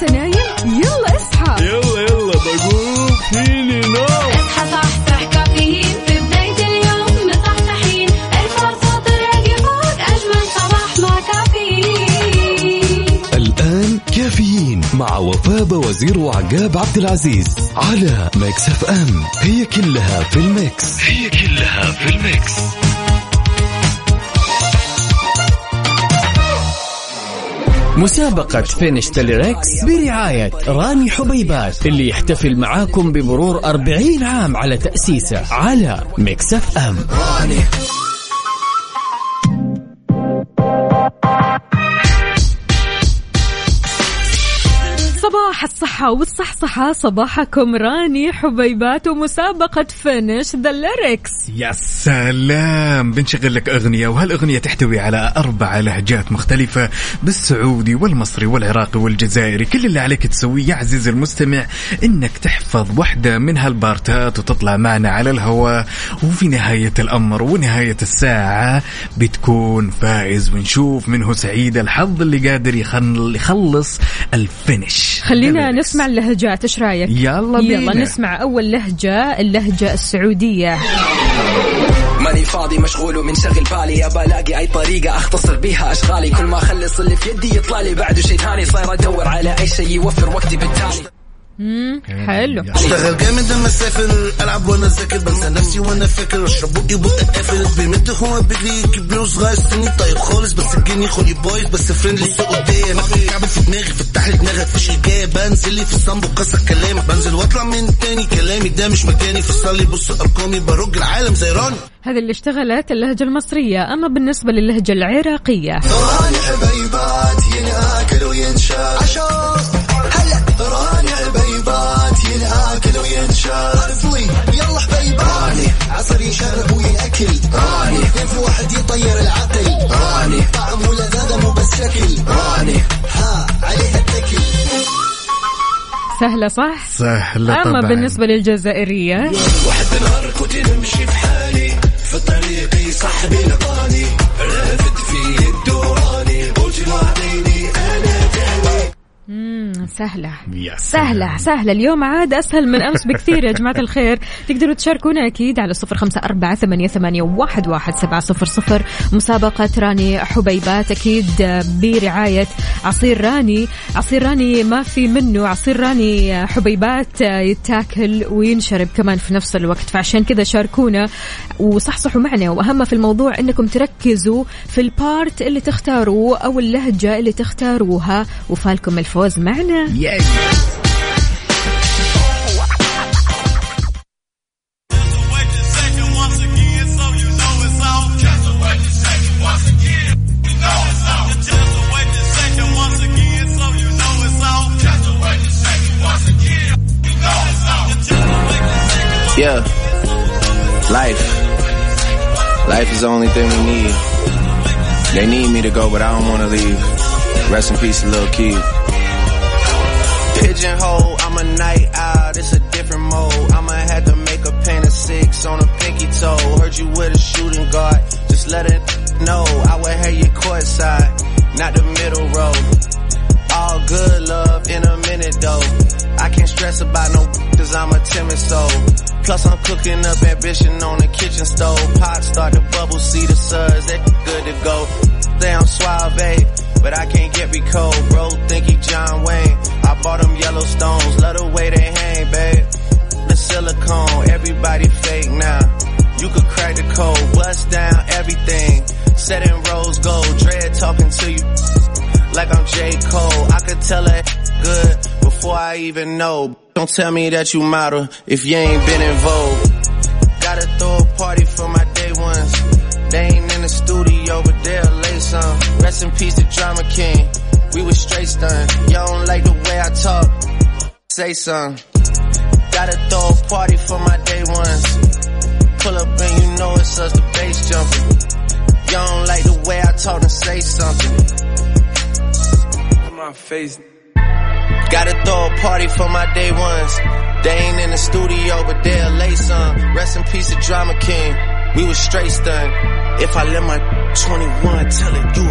لسه نايم يلا اصحى. يلا يلا بقوم فيني نوم. اصحى صحصح كافيين في بداية اليوم مصحصحين. ارفع صوت الراديو فوق أجمل صباح مع كافيين. الآن كافيين مع وفاء وزير وعقاب عبد العزيز على Mix FM. هي كلها في الميكس. هي كلها في الميكس. مسابقة Finish the Lyrics برعاية راني حبيبات اللي يحتفل معاكم بمرور 40 عام على تأسيسه على Mix FM. صباح الصحة الصحة والصحصحة صباحكم راني حبيبات ومسابقة Finish the Lyrics. يا سلام! بنشغل لك أغنية وهالأغنية تحتوي على أربع لهجات مختلفة بالسعودي والمصري والعراقي والجزائري. كل اللي عليك تسويه يا عزيزي المستمع إنك تحفظ واحدة من هالبارتات وتطلع معنا على الهواء. وفي نهاية الأمر ونهاية الساعة بتكون فائز ونشوف منه سعيد الحظ اللي قادر يخل- يخلص الفينش خلينا نسمع اللهجات إيش رأيك؟ يلا بينا. يلا نسمع أول لهجة اللهجة السعودية. ماني فاضي مشغول ومنشغل بالي. ابى ألاقي أي طريقة أختصر بيها أشغالي. كل ما أخلص اللي في يدي يطلع لي. بعده شيء ثاني صاير أدور على أي شيء يوفر وقتي بالتالي. حلو. أشتغل جامد لما أسافر ألعب وأنا ذاكر بنسى نفسي وأنا فاكر. أشرب بقي بقى قافل بيمد هو بيجري كبير وصغير سني؟ طيب خالص بس الجني خلي بايظ بس فريندلي لسه قدام. كعب في دماغي فتح لي دماغك مفيش اجابه بنزل لي في الصنب وكسر كلامك بنزل واطلع من تاني كلامي ده مش مكاني. فصل لي بص أرقامي برج العالم زي راني. هذه اللي اشتغلت اللهجة المصرية. أما بالنسبة للهجة العراقية. يلا راني. عصر يشرب ويأكل راني. اثنين في واحد يطير العقل؟ راني. طعم ولذاذة مو بس شكل راني. ها عليها التكل سهلة صح؟ سهلة أما طبعا. بالنسبة للجزائرية. واحد نهارك وتمشي في حالي في طريقي صاحبي لقاني رافد في الدوراني تهوي مم، سهلة. سهلة سهلة. اليوم عاد أسهل من أمس بكثير يا جماعة الخير. تقدروا تشاركونا أكيد على صفر خمسة أربعة ثمانية, ثمانية واحد, واحد سبعة صفر صفر. مسابقة راني حبيبات أكيد برعاية عصير راني. عصير راني ما في منه. عصير راني حبيبات يتاكل وينشرب كمان في نفس الوقت. فعشان كذا شاركونا وصحصحوا معنا. وأهم في الموضوع أنكم تركزوا في البارت اللي تختاروه أو اللهجة اللي تختاروها. وفالكم الفوز. معنا ياي. Yeah. Life. Life is the only thing we need. They need me to go, but I don't want to leave. Rest in peace, little kid. Pigeonhole, I'm a night owl, it's a different mode. I'ma have to make a paint of six on a pinky toe. Heard you with a shooting guard, just let it know. I would have you courtside, not the middle row. All good love in a minute though. I can't stress about no cause I'm a timid soul. Plus I'm cooking up ambition on the kitchen stove. Pot start to bubble, see the suds, that good to go. I'm suave, but I can't get me cold, bro. Think he John Wayne. I bought them Yellowstones, love the way they hang, babe. The silicone, everybody fake now. You could crack the code, bust down everything. Set in rose gold, dread talking to you like I'm J. Cole. I could tell her good before I even know. Don't tell me that you model if you ain't been in vogue. Gotta throw a party for my day ones. They ain't in the studio, but they'll lay some. Rest in peace to Drama King. We was straight stunned. Y'all don't like the way I talk. Say some. Gotta throw a party for my day ones. Pull up and you know it's us, the bass jumping. Y'all don't like the way I talk and say something. My face. Gotta throw a party for my day ones. They ain't in the studio, but they'll lay some. Rest in peace to Drama King. We was straight stunned. If I let my 21 tell it, you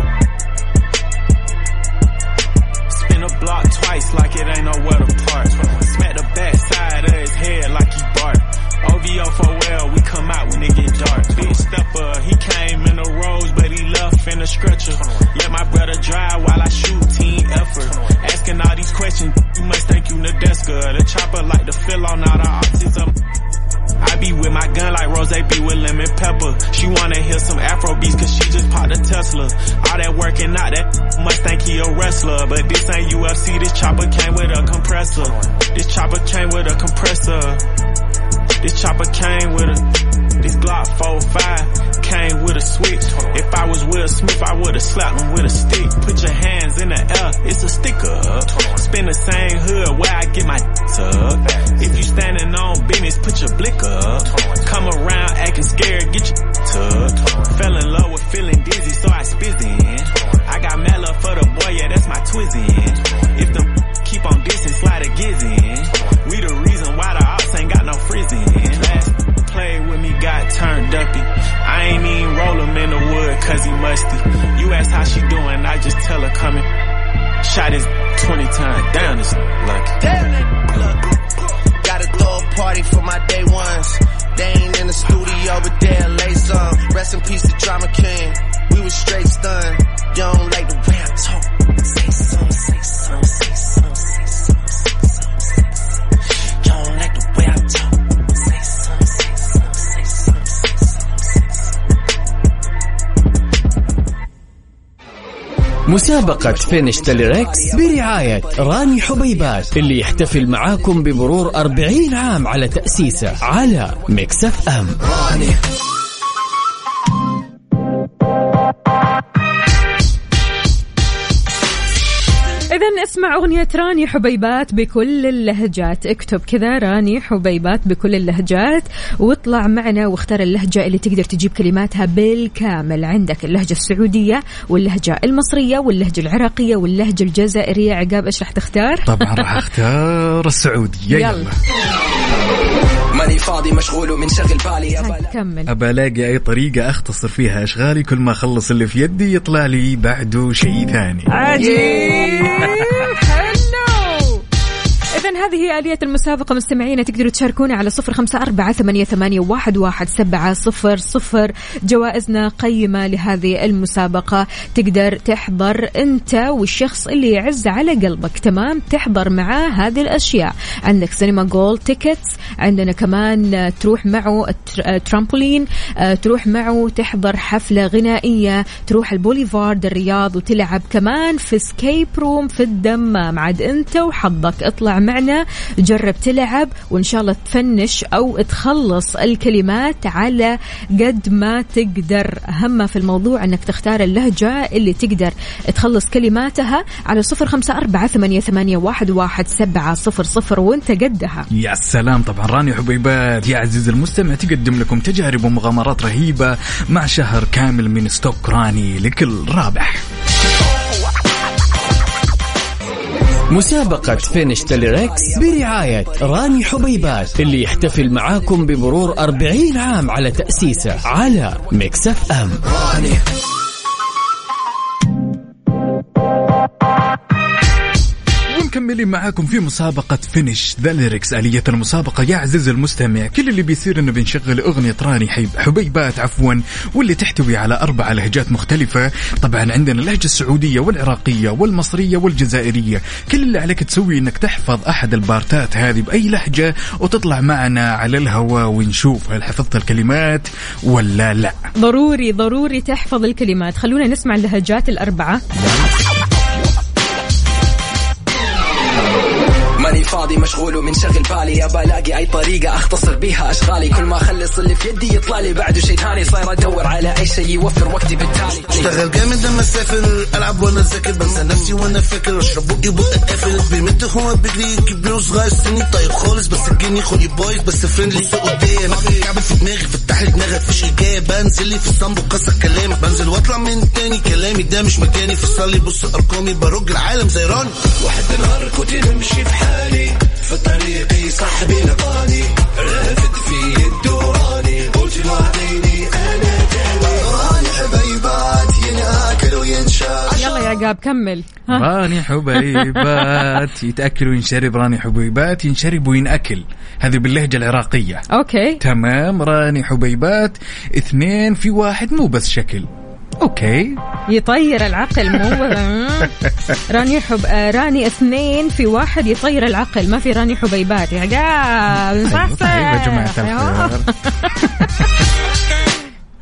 Spin a block twice like it ain't nowhere to park. Smack the back side of his head like he bark. OVO for well, we come out when it get dark. Big stepper, he came in a rose, but he left in a stretcher. Let my brother drive while I shoot team effort. Asking all these questions, you must think you Nadeska. The chopper like to fill on all the autism. I be with my gun like Rose be with lemon pepper. She wanna hear some Afro beats cause she just popped a Tesla. All that working out, that must think he a wrestler. But this ain't UFC, this chopper came with a compressor. This chopper came with a compressor. This chopper came with a, this Glock 45 came with a switch. If I was Will Smith, I would've slapped him with a stick. Put your hands in the air, it's a sticker. Spin the same hood where I get my up. If you standing on business, put your blick up. Come around acting scared, get your tucked. Fell in love with feeling dizzy, so I spizz in. I got love for the boy, yeah, that's my twizzin'. If them keep on dissing, slide a giz in. We the reason why the ops ain't got no frizzin'. Last play with me got turned uppy. I ain't even roll him in the wood cause he musty. You ask how she doing, I just tell her coming. Shot his 20 times down this lucky. Damn, look. Gotta throw a party for my day ones. They ain't in the studio, but they'll lay some. Rest in peace to Drama King. We was straight stunned. You don't like the way I talk. Say some, say some, say some, say مسابقة Finish the Lyrics برعاية راني حبيبات اللي يحتفل معاكم بمرور 40 عام على تأسيسه على Mix FM. إذا أسمع أغنية راني حبيبات بكل اللهجات. اكتب كذا راني حبيبات بكل اللهجات واطلع معنا واختار اللهجة اللي تقدر تجيب كلماتها بالكامل. عندك اللهجة السعودية واللهجة المصرية واللهجة العراقية واللهجة الجزائرية. عقاب إيش راح تختار؟ طبعا راح أختار السعودية. يلا. يلا. ماني فاضي مشغول ومنشغل بالي. أبا كمل. ابى ألاقي أي طريقة أختصر فيها أشغالي؟ كل ما أخلص اللي في يدي يطلع لي بعده شيء ثاني. عجيب. إذا هذه هي آلية المسابقة. مستمعينا تقدروا تشاركونا على صفر خمسة أربعة ثمانية, ثمانية واحد, واحد سبعة صفر صفر. جوائزنا قيمة لهذه المسابقة. تقدر تحضر أنت والشخص اللي يعز على قلبك. تمام؟ تحضر معاه هذه الأشياء. عندك cinema gold tickets عندنا كمان تروح معه ترامبولين. آه، تروح معه تحضر حفلة غنائية. تروح البوليفارد الرياض وتلعب كمان في escape room في الدمام. عاد أنت وحظك. اطلع معنا. جرب تلعب وإن شاء الله تفنش أو تخلص الكلمات على قد ما تقدر. ما في الموضوع إنك تختار اللهجة اللي تقدر تخلص كلماتها على صفر خمسة أربعة ثمانية, ثمانية واحد, واحد سبعة صفر صفر وانت قدها. يا سلام. طبعا راني حبيبات يا عزيز المستمع تقدم لكم تجارب ومغامرات رهيبة مع شهر كامل من ستوك راني لكل رابح. مسابقة Finish the Lyrics برعاية راني حبيبات اللي يحتفل معاكم بمرور 40 عام على تأسيسه على Mix FM. ومكملين معاكم في مسابقة Finish the Lyrics آلية المسابقة. يا عزيز المستمع. كل اللي بيصير إنه بنشغل أغنية راني حيب حبيبات عفوا. واللي تحتوي على أربع لهجات مختلفة. طبعا عندنا اللهجة السعودية والعراقية والمصرية والجزائرية. كل اللي عليك تسوي إنك تحفظ أحد البارتات هذه بأي لهجة وتطلع معنا على الهواء ونشوف هل حفظت الكلمات ولا لا. ضروري ضروري تحفظ الكلمات. خلونا نسمع اللهجات الأربعة. فاضي مشغول ومنشغل بالي. ابى الاقي أي طريقة أختصر بيها أشغالي. كل ما أخلص اللي في يدي يطلع لي بعده شيء ثاني. صاير أدور على أي شيء يوفر وقتي بالتالي. أشتغل جامد لما أسافر. ألعب وأنا ذاكر بنسى نفسي وأنا فاكر. أشرب بقي بقى قافل بيمد هو بيجري كبير صغير سني. طيب خالص. بس الجني خلي بايظ بس فريندلي سوق قدام كعب في دماغي. فتح لي دماغك فيش اجابه بنزل لي في الصنب وكسر كلامك بنزل واطلع من تاني كلامي. ده مش مكاني. فصل لي بص أرقامي. برج العالم زي راني. واحد نهار كنت نمشي في حالي. في طريقي صاحبي لقاني رافد في الدوراني قلت له اعطيني أنا راني حبيبات ينأكل وينشاف يلا يا عقاب كمل. ها. راني حبيبات يتأكل وينشرب راني حبيبات ينشرب وينأكل. هذه باللهجة العراقية. okay. تمام راني حبيبات اثنين في واحد مو بس شكل. أوكي. يطير العقل مو راني حب راني اثنين في واحد يطير العقل ما في راني حبيبات يا عقاب صح طيب يا الخير.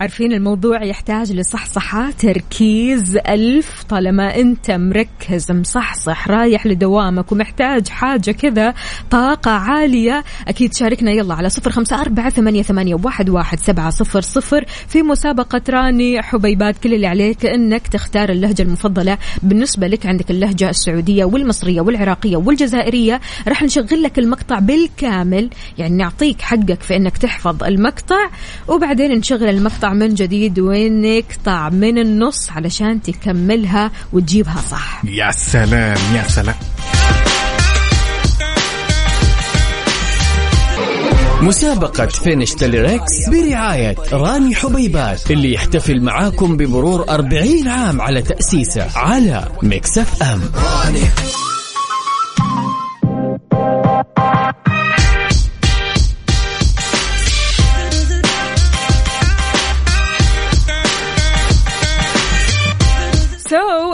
عارفين الموضوع يحتاج لصحصحة تركيز ألف. طالما أنت مركز مصحصح رايح لدوامك ومحتاج حاجة كذا طاقة عالية أكيد شاركنا. يلا على صفر خمسة أربعة ثمانية, ثمانية واحد, واحد سبعة صفر صفر. في مسابقة راني حبيبات كل اللي عليك أنك تختار اللهجة المفضلة. بالنسبة لك عندك اللهجة السعودية والمصرية والعراقية والجزائرية. راح نشغل لك المقطع بالكامل يعني نعطيك حقك في أنك تحفظ المقطع. وبعدين نشغل المقطع من جديد ونقطع من النص علشان تكملها وتجيبها صح. يا سلام يا سلام. مسابقة Finish the Lyrics برعاية راني حبيبات اللي يحتفل معاكم بمرور 40 عام على تأسيسه على Mix FM. سو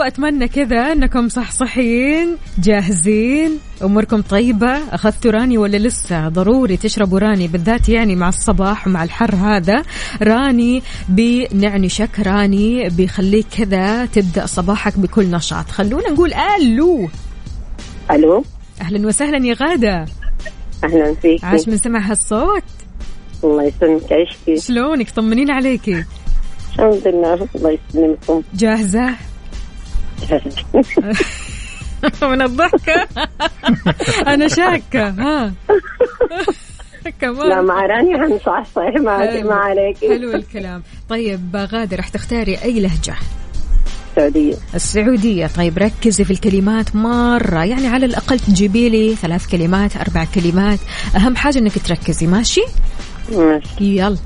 اتمنى كذا إنكم صحصحين جاهزين أموركم طيبة. أخذتوا راني ولا لسه؟ ضروري تشربوا راني بالذات يعني مع الصباح ومع الحر هذا. راني بنعنشك راني بيخليك كذا تبدأ صباحك بكل نشاط. خلونا نقول ألو. ألو. أهلا وسهلا يا غادة. أهلا فيك. عاش من سمع هالصوت. الله يسلمك. عيشتي شلونك؟ طمنين عليكي. الحمد لله. الله يسلمكم. جاهزة؟ من الضحكة. أنا شاكة ها. كمان. لا مع راني حنصحصح ما. ما عليك. حلو الكلام. طيب غادة رح تختاري أي لهجة؟ السعودية السعودية. طيب ركزي في الكلمات مرة. يعني على الأقل تجيبي لي ثلاث كلمات أربع كلمات. أهم حاجة أنك تركزي. ماشي؟ ماشي. يلا.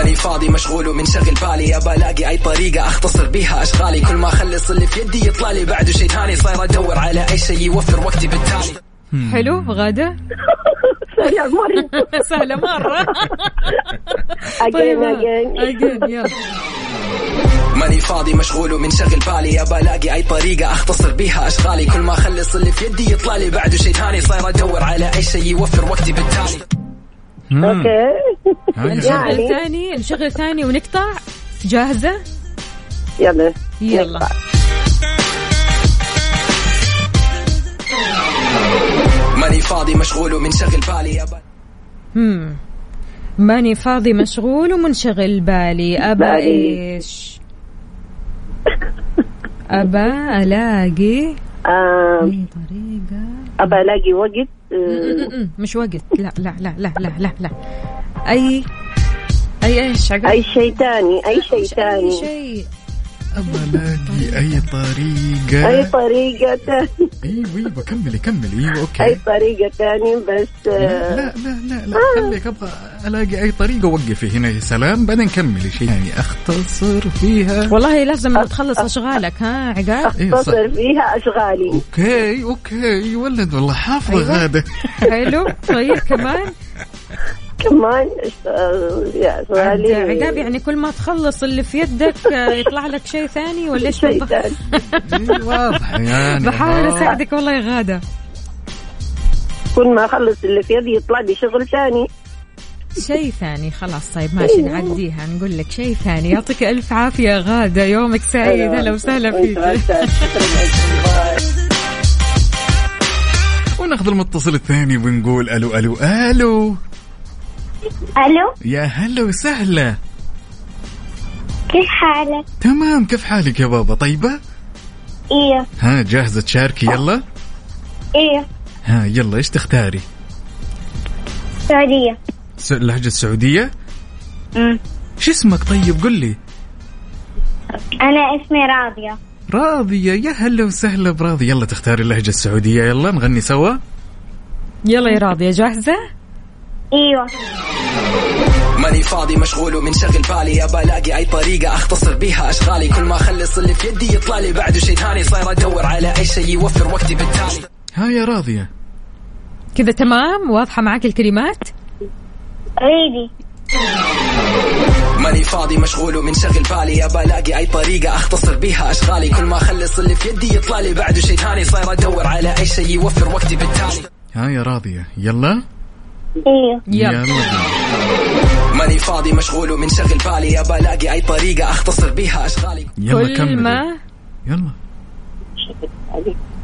ماني فاضي مشغول ومنشغل بالي. ابى ألاقي أي طريقة أختصر بيها أشغالي. كل ما أخلص اللي في يدي يطلع لي بعده شيء ثاني. صاير أدور على أي شيء يوفر وقتي بالتالي. حلو غادة؟ يا مرة سهلة مرة. أجين أجين. أجين يلا. ماني فاضي مشغول ومنشغل بالي. ابى ألاقي أي طريقة أختصر بيها أشغالي. كل ما أخلص اللي في يدي يطلع لي بعده شيء ثاني. صاير أدور على أي شيء يوفر وقتي بالتالي. أوكي. نشغل يعني. ثاني نشغل ثاني ونقطع. جاهزة؟ يلا. يلا. ماني فاضي مشغول ومنشغل بالي. هم ماني فاضي مشغول ومنشغل بالي. أبا. إيش؟ أبا ألاقي أي طريقة. ابى ألاقي وقت. مش وقت لا لا لا لا لا لا لا. أي أي إيش عقب أي شيء ثاني أي شيء ثاني شيء. ابى الاقي اي طريقة؟ أي طريقة ثاني أيوه أيوه كملي كملي. أيوه okay. أي طريقة ثاني بس لا آه، لا لا لا, لا. خليك أبغى ألاقي أي طريقة وقفي هنا يا سلام. بعدين كملي. شيء يعني أختصر فيها. والله لازم تخلص أشغالك ها عقاب؟ إيه،. أختصر فيها أشغالي. okay okay. ولد والله حافظه أيوة. غاده حلو طيب كمان. كمان يا عاد اشغالي عقاب يعني كل ما تخلص اللي في يدك آه، يطلع لك شيء ثاني ولا إيش شيء بالضبط؟ ثاني. إيه، واضحه يعني بحاول. أساعدك والله يا غادة. كل ما اخلص اللي في يدي يطلع لي شغل ثاني. شيء ثاني خلاص طيب ماشي نعديها نقول لك شيء ثاني. يعطيك ألف عافية غادة يومك سعيد. هلا وسهلا فيك. وناخذ المتصل الثاني ونقول ألو ألو ألو. ألو؟ يا هلا وسهلا. كيف حالك؟ تمام كيف حالك يا بابا؟ طيبة؟ إيه. ها جاهزة تشاركي؟ يلا. إيه. ها يلا إيش تختاري؟ سعودية. س- اللهجه السعودية؟ امم شو اسمك طيب؟ قل لي. أنا اسمي راضية. راضية يا هلا وسهلا براضية. يلا تختاري اللهجة السعودية. يلا نغني سوا. يلا يا راضية جاهزة؟ إيوه. ماني فاضي مشغول ومنشغل بالي. ابى ألاقي أي طريقة أختصر بيها أشغالي. كل ما اخلص اللي في يدي يطلع لي بعده شيء ثاني. صاير أدور على أي شيء يوفر وقتي بالتالي. ها يا راضية. كذا تمام؟ واضحة معك الكلمات؟ ريدي ماني فاضي مشغول ومنشغل بالي. ابى ألاقي أي طريقة أختصر بيها أشغالي. كل ما اخلص اللي في يدي يطلع لي بعده شيء ثاني. صاير أدور على أي شيء يوفر وقتي بالتالي. ها يا راضية. يلا. أيوه يلا. ماني فاضي مشغول ومنشغل بالي. ابى الاقي أي طريقة أختصر بيها أشغالي. يلا كل كمل. ما يلا.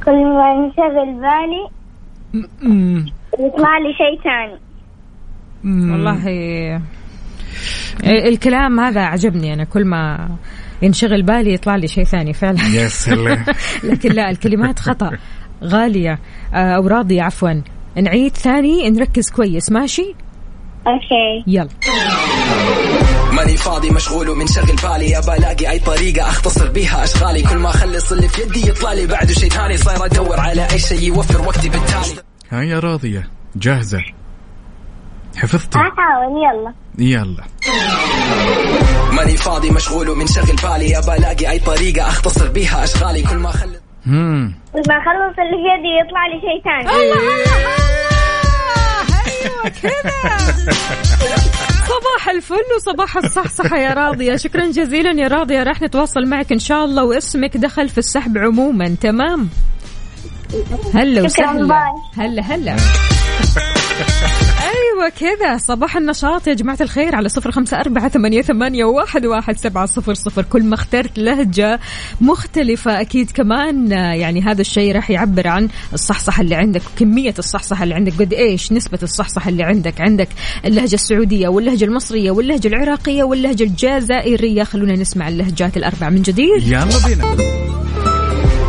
كل ما ينشغل بالي يطلع لي شيء ثاني. والله. الكلام هذا عجبني أنا كل ما ينشغل بالي يطلع لي شيء ثاني فعلا. يا سلام. لكن لا الكلمات خطأ. غالية. آه، أو راضية عفوا. نعيد ثاني نركز كويس ماشي؟ أوكي. يلا. ماني فاضي مشغول ومنشغل بالي ابى ألاقي أي طريقة أختصر بيها أشغالي. كل ما أخلص اللي في يدي يطلع لي بعده شيء ثاني صاير أدور على أي شيء يوفر وقتي بالتالي. هاي يا راضية. جاهزة. حفظتي. احاول يلا. يلا. ماني فاضي مشغول ومنشغل بالي ابى ألاقي أي طريقة أختصر بيها أشغالي. كل ما أخلص ما اخلص اللي في يدي يطلع لي شيء ثاني أيوه كذا. صباح الفل وصباح الصحصحة يا راضية. شكرا جزيلا يا راضية. راح نتواصل معك إن شاء الله واسمك دخل في السحب عموما. تمام؟ هلا وسهلا. هلا هلا. أيوه كذا. صباح النشاط يا جماعة الخير على صفر خمسة أربعة ثمانية, ثمانية واحد, واحد سبعة صفر صفر. كل ما اخترت لهجة مختلفة أكيد كمان يعني هذا الشيء راح يعبر عن الصحصحة اللي عندك وكميه الصحصحة اللي عندك قد إيش نسبة الصحصحة اللي عندك. عندك اللهجة السعودية واللهجة المصرية واللهجة العراقية واللهجة الجزائرية. خلونا نسمع اللهجات الأربع من جديد. يلا بينا.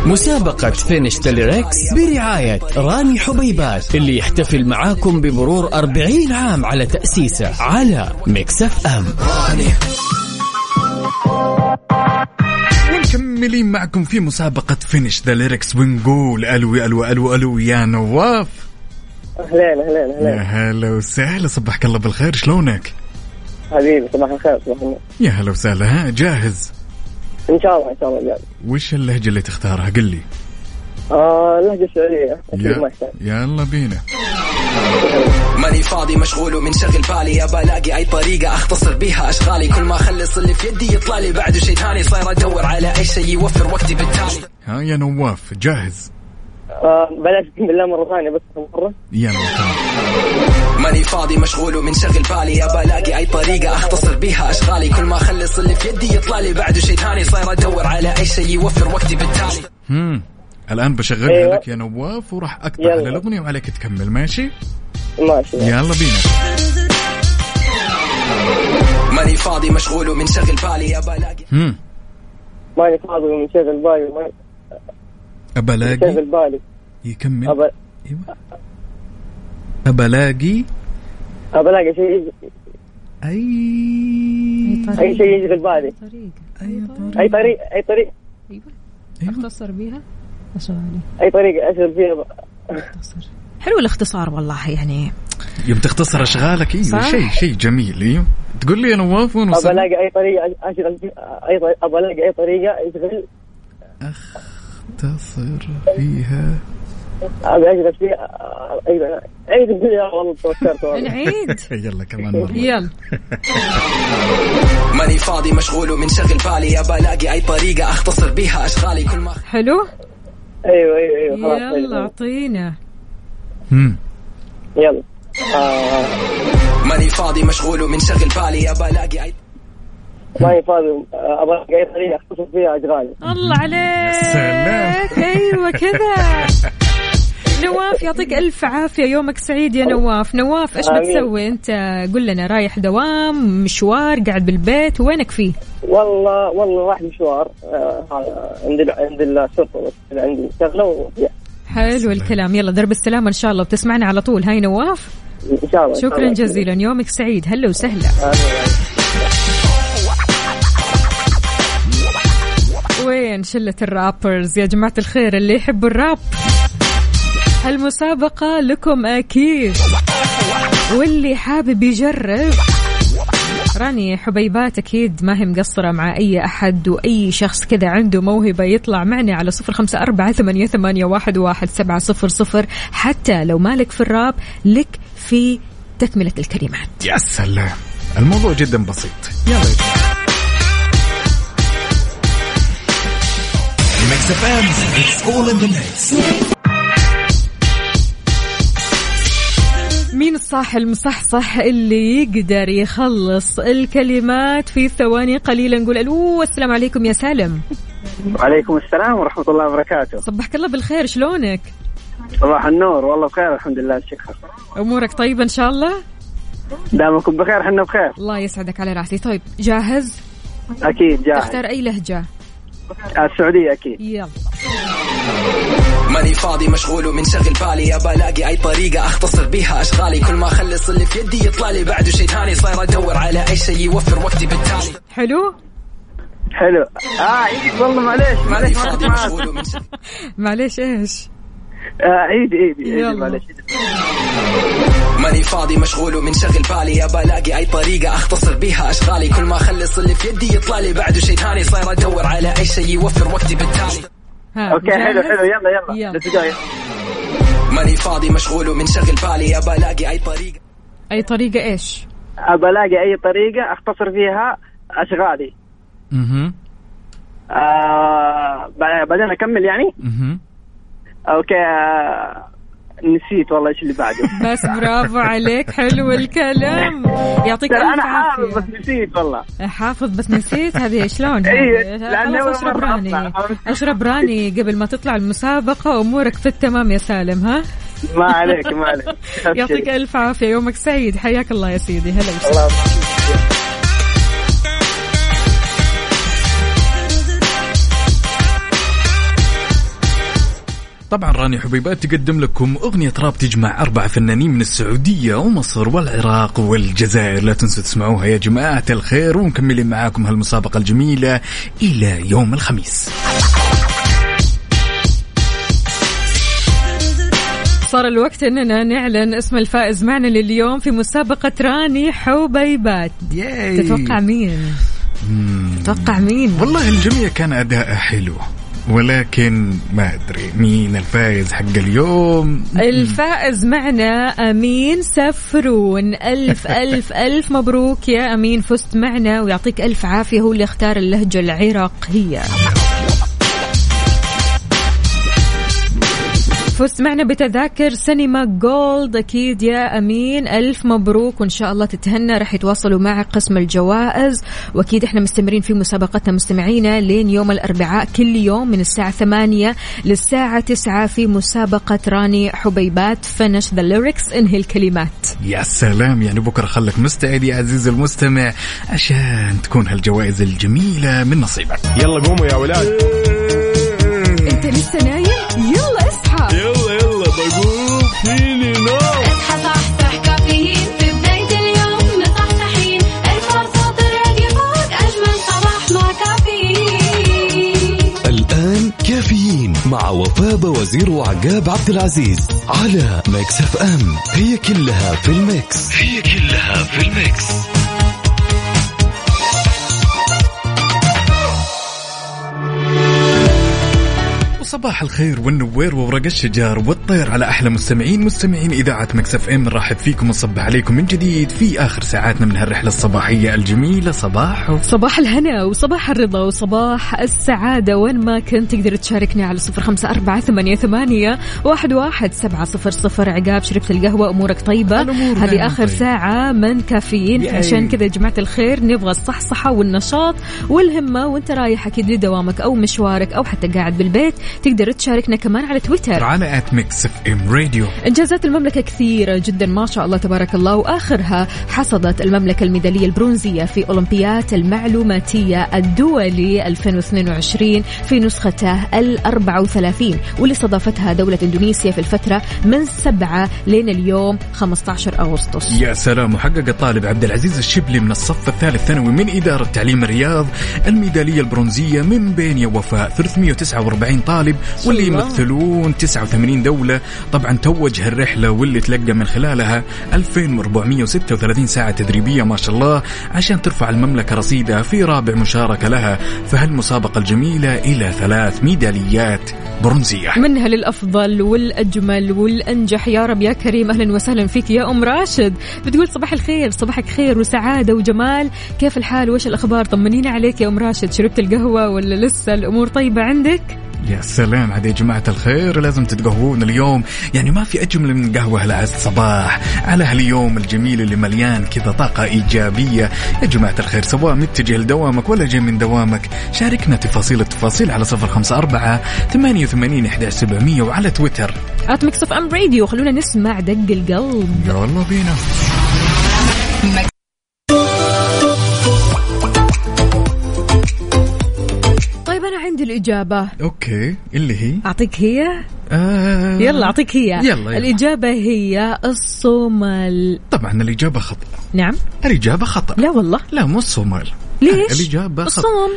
مسابقة Finish the Lyrics برعاية راني حبيبات اللي يحتفل معاكم بمرور 40 عام على تأسيسه على Mix FM مكملين معكم في مسابقة finish the lyrics ونقول ألو ألو ألو ألو يا نواف أهلين أهلين يا اهلين هلا وسهلا صبحك الله بالخير شلونك؟ حبيبي صباح الخير صباح النور يا هلا وسهلا ها جاهز؟ إن شاء الله إن شاء الله جاي. وش اللهجة اللي تختارها؟ قل لي. آه اللهجه السعوديه يا يلا بينا. ماني فاضي مشغول ومنشغل بالي. ابى الاقي أي طريقة أختصر بيها أشغالي. كل ما أخلص اللي في يدي يطلع لي بعده شيء ثاني. صاير أدور على أي شيء يوفر وقتي بالتالي. ها يا نواف جاهز؟ آه بلاش بسم الله مرة ثانية بس مرة. يلا ماني فاضي مشغول ومنشغل بالي. ابى الاقي أي طريقة أختصر بيها أشغالي. كل ما أخلص اللي في يدي يطلع لي بعده شيء ثاني. صاير أدور على أي شيء يوفر وقتي بالتالي. هم. الآن بشغلها أيوة. لك يا نواف وراح يلا. على الأغنية وعليك تكمل. ماشي؟ ماشي. يلا بينا. ماني فاضي مشغول ومنشغل بالي. ابى الاقي هم. ماني فاضي ومنشغل بالي ما- أبى منشغل ألاقي بالي. يكمل. ابى أيوة. ابى الاقي شيء أي أي شيء يشغل بالي طريق. أي طريق. أي طريق أختصر بيها؟ أشغالي أي طريقه أشغل فيها؟ أختصر. حلو الاختصار والله يعني. يوم تختصر أشغالك أيوة صح. شيء شيء جميل أيوة. تقول لي يا نواف وين ابى وصلت؟ الاقي أي طريقه أشغل أي طريقة ابى الاقي أي طريقة يشغل. أختصر فيها. ابي اشغل فيها أيوه عيد الدنيا والله توترت والله. نعيد يلا كمان مرة. يلا. ماني فاضي مشغول ومنشغل بالي. ابى ألاقي أي طريقة أختصر بيها أشغالي كل ما حلو؟ أيوه أيوه أيوه خلاص يلا أيوة. أعطينا. هم. يلا. ماني فاضي مشغول ومنشغل بالي. ابى ألاقي اي ماني فاضي آه، أبغى ألاقي أي طريقة أختصر فيها أشغالي. الله عليك. سلام. أيوه كذا. نواف يعطيك ألف عافية يومك سعيد يا نواف. نواف إيش. بتسوي؟ أنت قل لنا رايح دوام مشوار قاعد بالبيت وينك فيه؟ والله والله راح مشوار. آه، هذا عند عند الشرطه عندي شغلة. حلو الكلام. يلا درب السلامة إن شاء الله. بتسمعنا على طول. هاي نواف. إن شاء الله شكرا. جزيلا. يومك سعيد. هلا وسهلا. وين شلة الرابرز يا جماعة الخير؟ اللي يحبوا الراب. المسابقة لكم أكيد. واللي حابب يجرب. راني حبيبات أكيد ما هي مقصرة مع أي أحد وأي شخص كذا عنده موهبة يطلع معنا على صفر خمسة أربعة ثمانية, ثمانية واحد, واحد سبعة صفر صفر. حتى لو مالك في الراب لك في تكملة الكلمات. يا سلام. الموضوع جدا بسيط. يلا يا جماعة. Mix FM it's all مين المصحصح اللي يقدر يخلص الكلمات في ثواني قليلة نقول ألو السلام عليكم يا سالم. وعليكم السلام ورحمة الله وبركاته. صبحك الله بالخير شلونك؟ صباح النور والله بخير الحمد لله شكرا. أمورك طيبة إن شاء الله؟ دامكم بخير حنا بخير. الله يسعدك على راسي طيب جاهز؟ أكيد جاهز. تختار أي لهجة؟ السعودية أكيد. يلا. ماني فاضي مشغول ومنشغل بالي. ابى ألاقي أي طريقة أختصر بيها أشغالي. كل ما أخلص اللي في يدي يطلع لي. بعده شيء ثاني صاير أدور على أي شيء يوفر وقتي بالتالي. حلو؟ حلو. آه عيد والله معليش معليش ما كنت معاك. معليش إيش؟ آه عيد عيد عيد. معليش ماني فاضي مشغول ومنشغل بالي. ابى ألاقي أي طريقة أختصر بيها أشغالي. كل ما أخلص اللي في يدي يطلع لي. بعده شيء ثاني صاير أدور على أي شيء يوفر وقتي بالتالي. أوكي حلو؟ حلو يلا يلا يلا. let's go. ماني فاضي مشغول ومنشغل بالي أبى ألاقي أي طريقة أي طريقة إيش أبى ألاقي أي طريقة أختصر فيها أشغالي أها آه بعدين أكمل يعني أها أوكي آه نسيت والله إيش اللي بعده. بس برافو عليك حلو الكلام. يعطيك ألف أنا حافظ بس نسيت والله. حافظ بس نسيت؟ هذه شلون؟ أول أشرب راني. أشرب راني قبل ما تطلع المسابقة امورك في التمام يا سالم ها؟ ما عليك ما عليك. يعطيك ألف عافية يومك سعيد. حياك الله يا سيدي. هلا الله طبعا راني حبيبات تقدم لكم أغنية راب تجمع أربع فنانين من السعودية ومصر والعراق والجزائر لا تنسوا تسمعوها يا جماعة الخير ومكملين معاكم هالمسابقة الجميلة إلى يوم الخميس صار الوقت إننا نعلن اسم الفائز معنا لليوم في مسابقة راني حبيبات ياي. تتوقع مين؟ تتوقع مين؟ والله الجميع كان أداء حلو ولكن ما أدري مين الفائز حق اليوم. الفائز معنا أمين سفرون. ألف ألف ألف مبروك يا أمين. فزت معنا ويعطيك ألف عافية. هو اللي اختار اللهجة العراقية. فزت معنا بتذاكر سينما Gold. أكيد يا أمين. ألف مبروك وإن شاء الله تتهنى. راح يتواصلوا مع قسم الجوائز. وأكيد إحنا مستمرين في مسابقتنا. مستمعينا لين يوم الأربعاء كل يوم من الساعة ثمانية للساعة تسعة في مسابقة راني حبيبات. finish the lyrics انهي الكلمات. يا سلام. يعني بكرة خلك مستعد يا عزيزي المستمع عشان تكون هالجوائز الجميلة من نصيبك. يلا قوموا يا ولاد. أنت لسه نايم؟ يلا يلا يلا بقوم فيني نوم اصحى صحصح كافيين في بداية اليوم مصحصحين الفرصة تراقي فوق أجمل صباح مع كافيين. الآن كافيين مع وفاء وزير وعقاب عبد العزيز على ميكس أف أم. هي كلها في الميكس. هي كلها في الميكس. وصباح الخير والنوير وورق الشجار والطير على أحلى مستمعين مستمعين إذاعة ميكس أف إم. نرحب فيكم ونصبح عليكم من جديد في آخر ساعاتنا من هالرحلة الصباحية الجميلة. صباح صباح الهنا وصباح الرضا وصباح السعادة. وين ما كنت تقدر تشاركني على صفر خمسة أربعة ثمانية, ثمانية واحد, واحد سبعة صفر صفر. عقاب شربت القهوة أمورك طيبة. الأمور هذه دايماً آخر طيبة. ساعة من كافيين. ياي. عشان كذا يا جماعة الخير نبغى الصحصحة والنشاط والهمة. وانت رايح أكيد لدوامك أو مشوارك أو حتى قاعد بالبيت تقدر تشاركنا كمان على تويتر. على at Mix FM Radio إنجازات المملكة كثيرة جدا ما شاء الله تبارك الله. وآخرها حصدت المملكة الميدالية البرونزية في أولمبياد المعلوماتية الدولي 2022 في نسخته ال 34 واللي استضافتها دولة إندونيسيا في الفترة من 7 لين اليوم 15 أغسطس. يا سلام. وحقق الطالب عبد العزيز الشبلي من الصف الثالث ثانوي من إدارة تعليم الرياض الميدالية البرونزية من بين يا وفاء 349 طالب واللي الله. يمثلون 89 دولة. طبعا توج هالرحلة واللي تلقى من خلالها 2436 ساعة تدريبية ما شاء الله عشان ترفع المملكة رصيدها في رابع مشاركة لها. في هالمسابقة الجميلة إلى ثلاث ميداليات برونزية؟ منها للأفضل والأجمل والأنجح. يا رب يا كريم أهلا وسهلا فيك يا أم راشد. بتقول صباح الخير صباحك خير وسعادة وجمال. كيف الحال؟ وش الأخبار؟ طمنينا عليك يا أم راشد. شربت القهوة ولا لسه الأمور طيبة عندك؟ يا سلام عاد يا جماعة الخير لازم تتقهوون اليوم. يعني ما في أجمل من قهوة لعز الصباح. على هاليوم الجميل اللي مليان كذا طاقة إيجابية. يا جماعة الخير سواء متجه لدوامك ولا جاي من دوامك شاركنا تفاصيل التفاصيل على صفر خمسة أربعة ثمانية وثمانين إحدى سبعمية وعلى تويتر. at Mix FM Radio خلونا نسمع دق القلب. يلا بينا. عندي الإجابة. okay اللي هي؟ أعطيك هي؟ آه. يلا أعطيك هي. يلا, يلا. الإجابة هي الصومال. طبعا الإجابة خطأ. نعم. الإجابة خطأ. لا والله. لا مو الصومال. ليش؟ الإجابة خطأ. الصوم.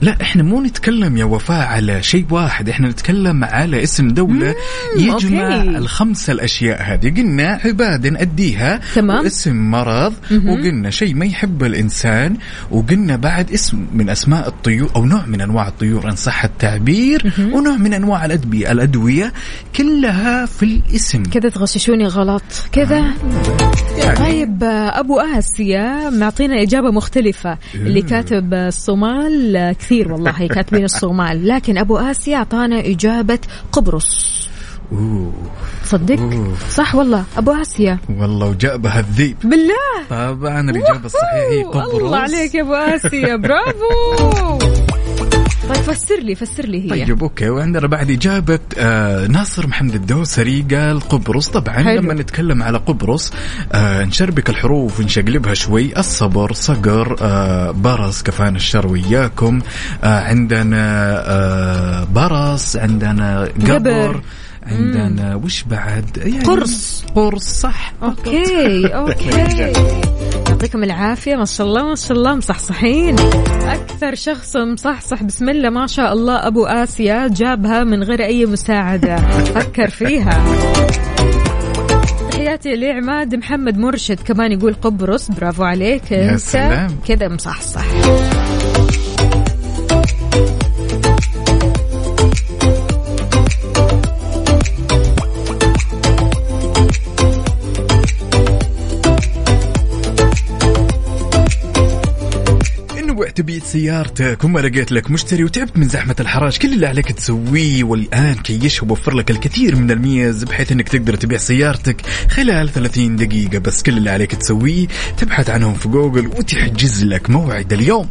لا إحنا مو نتكلم يا وفاء على شيء واحد إحنا نتكلم على اسم دولة يجمع أوكي. الخمسة الأشياء هذه. قلنا عبادة نأديها تمام. واسم مرض مهم. وقلنا شيء ما يحبه الإنسان وقلنا بعد اسم من أسماء الطيور أو نوع من أنواع الطيور إن صح التعبير ونوع من أنواع الأدوية الأدوية كلها في الاسم. كذا تغششوني غلط. كذا؟ يعني طيب آه، أبو آسيا معطينا إجابة مختلفة. اللي كاتب آه، الصومال آه، كثير والله كاتبين الصومال. لكن أبو آسيا أعطانا إجابة قبرص. أوه. صدق؟ أوه. صح والله. أبو آسيا. والله وجاء بها الذيب بالله. طبعا الإجابة الصحيحة هي قبرص. الله عليك يا أبو آسيا. برافو. طيب فسر لي فسر لي هي. طيب أوكي. وعندنا بعد اجابه آه ناصر محمد الدوسري قال قبرص. طبعا حلو. لما نتكلم على قبرص آه نشربك الحروف ونشقلبها شوي. الصبر صقر آه برص كفانا الشر وياكم. آه عندنا آه برص عندنا قبر. عندنا وش بعد؟ يعني قرص. قرص صح. okay okay. يعطيكم العافية. ما شاء الله ما شاء الله مصحصحين. أكثر شخص مصحصح بسم الله ما شاء الله أبو آسيا جابها من غير أي مساعدة. فكر فيها. تحياتي لعماد محمد مرشد كمان يقول قبرص برافو عليك. يا سلام. كذا مصحصح. بعت سيارتك وما لقيت لك مشتري وتعبت من زحمه الحراج كل اللي عليك تسويه ون كاش وفر لك الكثير من المميزات بحيث انك تقدر تبيع سيارتك خلال 30 دقيقه بس كل اللي عليك تسويه تبحث عنهم في جوجل وتحجز لك موعد اليوم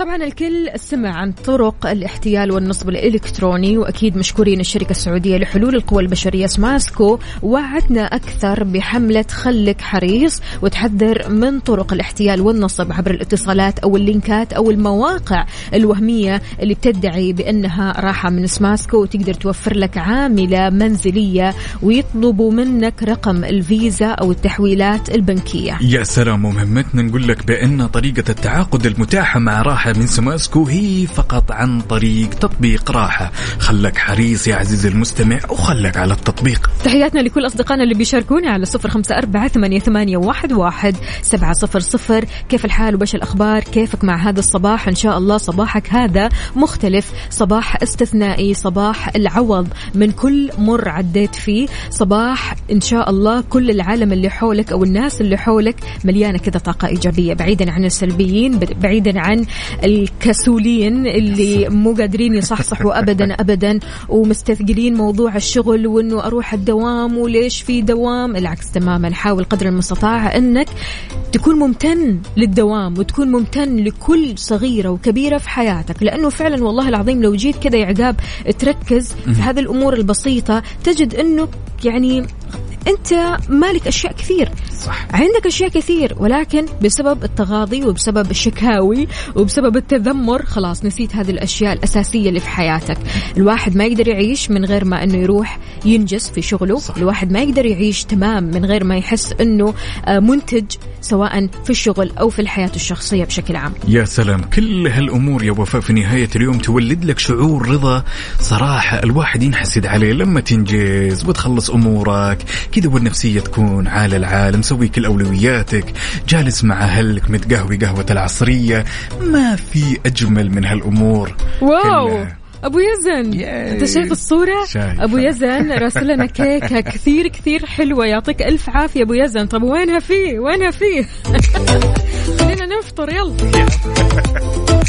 طبعا الكل سمع عن طرق الاحتيال والنصب الإلكتروني وأكيد مشكورين الشركة السعودية لحلول القوى البشرية سماسكو وعدنا أكثر بحملة خلك حريص وتحذر من طرق الاحتيال والنصب عبر الاتصالات أو اللينكات أو المواقع الوهمية اللي بتدعي بأنها راحة من سماسكو وتقدر توفر لك عاملة منزلية ويطلبوا منك رقم الفيزا أو التحويلات البنكية. يا سلام ومهمتنا نقول لك بأن طريقة التعاقد المتاحة مع راحة من سماسكو هي فقط عن طريق تطبيق راحة. خلك حريص يا عزيزي المستمع وخلك على التطبيق. تحياتنا لكل أصدقائنا اللي بيشاركونا على صفر خمسة أربعة ثمانية, واحد سبعة صفر صفر. كيف الحال وبش الأخبار؟ كيفك مع هذا الصباح؟ إن شاء الله صباحك هذا مختلف. صباح استثنائي صباح العوض من كل مر عديت فيه. صباح إن شاء الله كل العالم اللي حولك أو الناس اللي حولك مليانة كذا طاقة إيجابية. بعيدا عن السلبيين بعيدا عن الكسولين اللي مو قادرين يصحصحوا أبدا أبدا ومستثقلين موضوع الشغل وإنه أروح الدوام وليش في دوام؟ العكس تماما. حاول قدر المستطاع إنك تكون ممتن للدوام وتكون ممتن لكل صغيرة وكبيرة في حياتك لأنه فعلا والله العظيم لو جيت كذا يا عقاب تركز في هذه الأمور البسيطة تجد أنه يعني أنت مالك أشياء كثير. صح. عندك أشياء كثير ولكن بسبب التغاضي وبسبب الشكاوي وبسبب التذمر خلاص نسيت هذه الأشياء الأساسية اللي في حياتك. الواحد ما يقدر يعيش من غير ما أنه يروح ينجز في شغله. صح. الواحد ما يقدر يعيش تمام من غير ما يحس أنه آه، منتج سواء في الشغل أو في الحياة الشخصية بشكل عام. يا سلام. كل هالأمور يا وفاء في نهاية اليوم تولد لك شعور رضا صراحة. الواحد ينحسد عليه لما تنجز وتخلص أمورك كذا والنفسية تكون عال العال مسوي كل أولوياتك. جالس مع أهلك متقهوي قهوة العصرية. ما في أجمل من هالأمور. واو! كلها. أبو يزن أنت شايف الصورة؟ شايف. أبو يزن راسل لنا كيكة كثير كثير حلوة. يعطيك ألف عافية أبو يزن. طب وينها فيه؟ وينها فيه؟ خلينا نفطر يلا.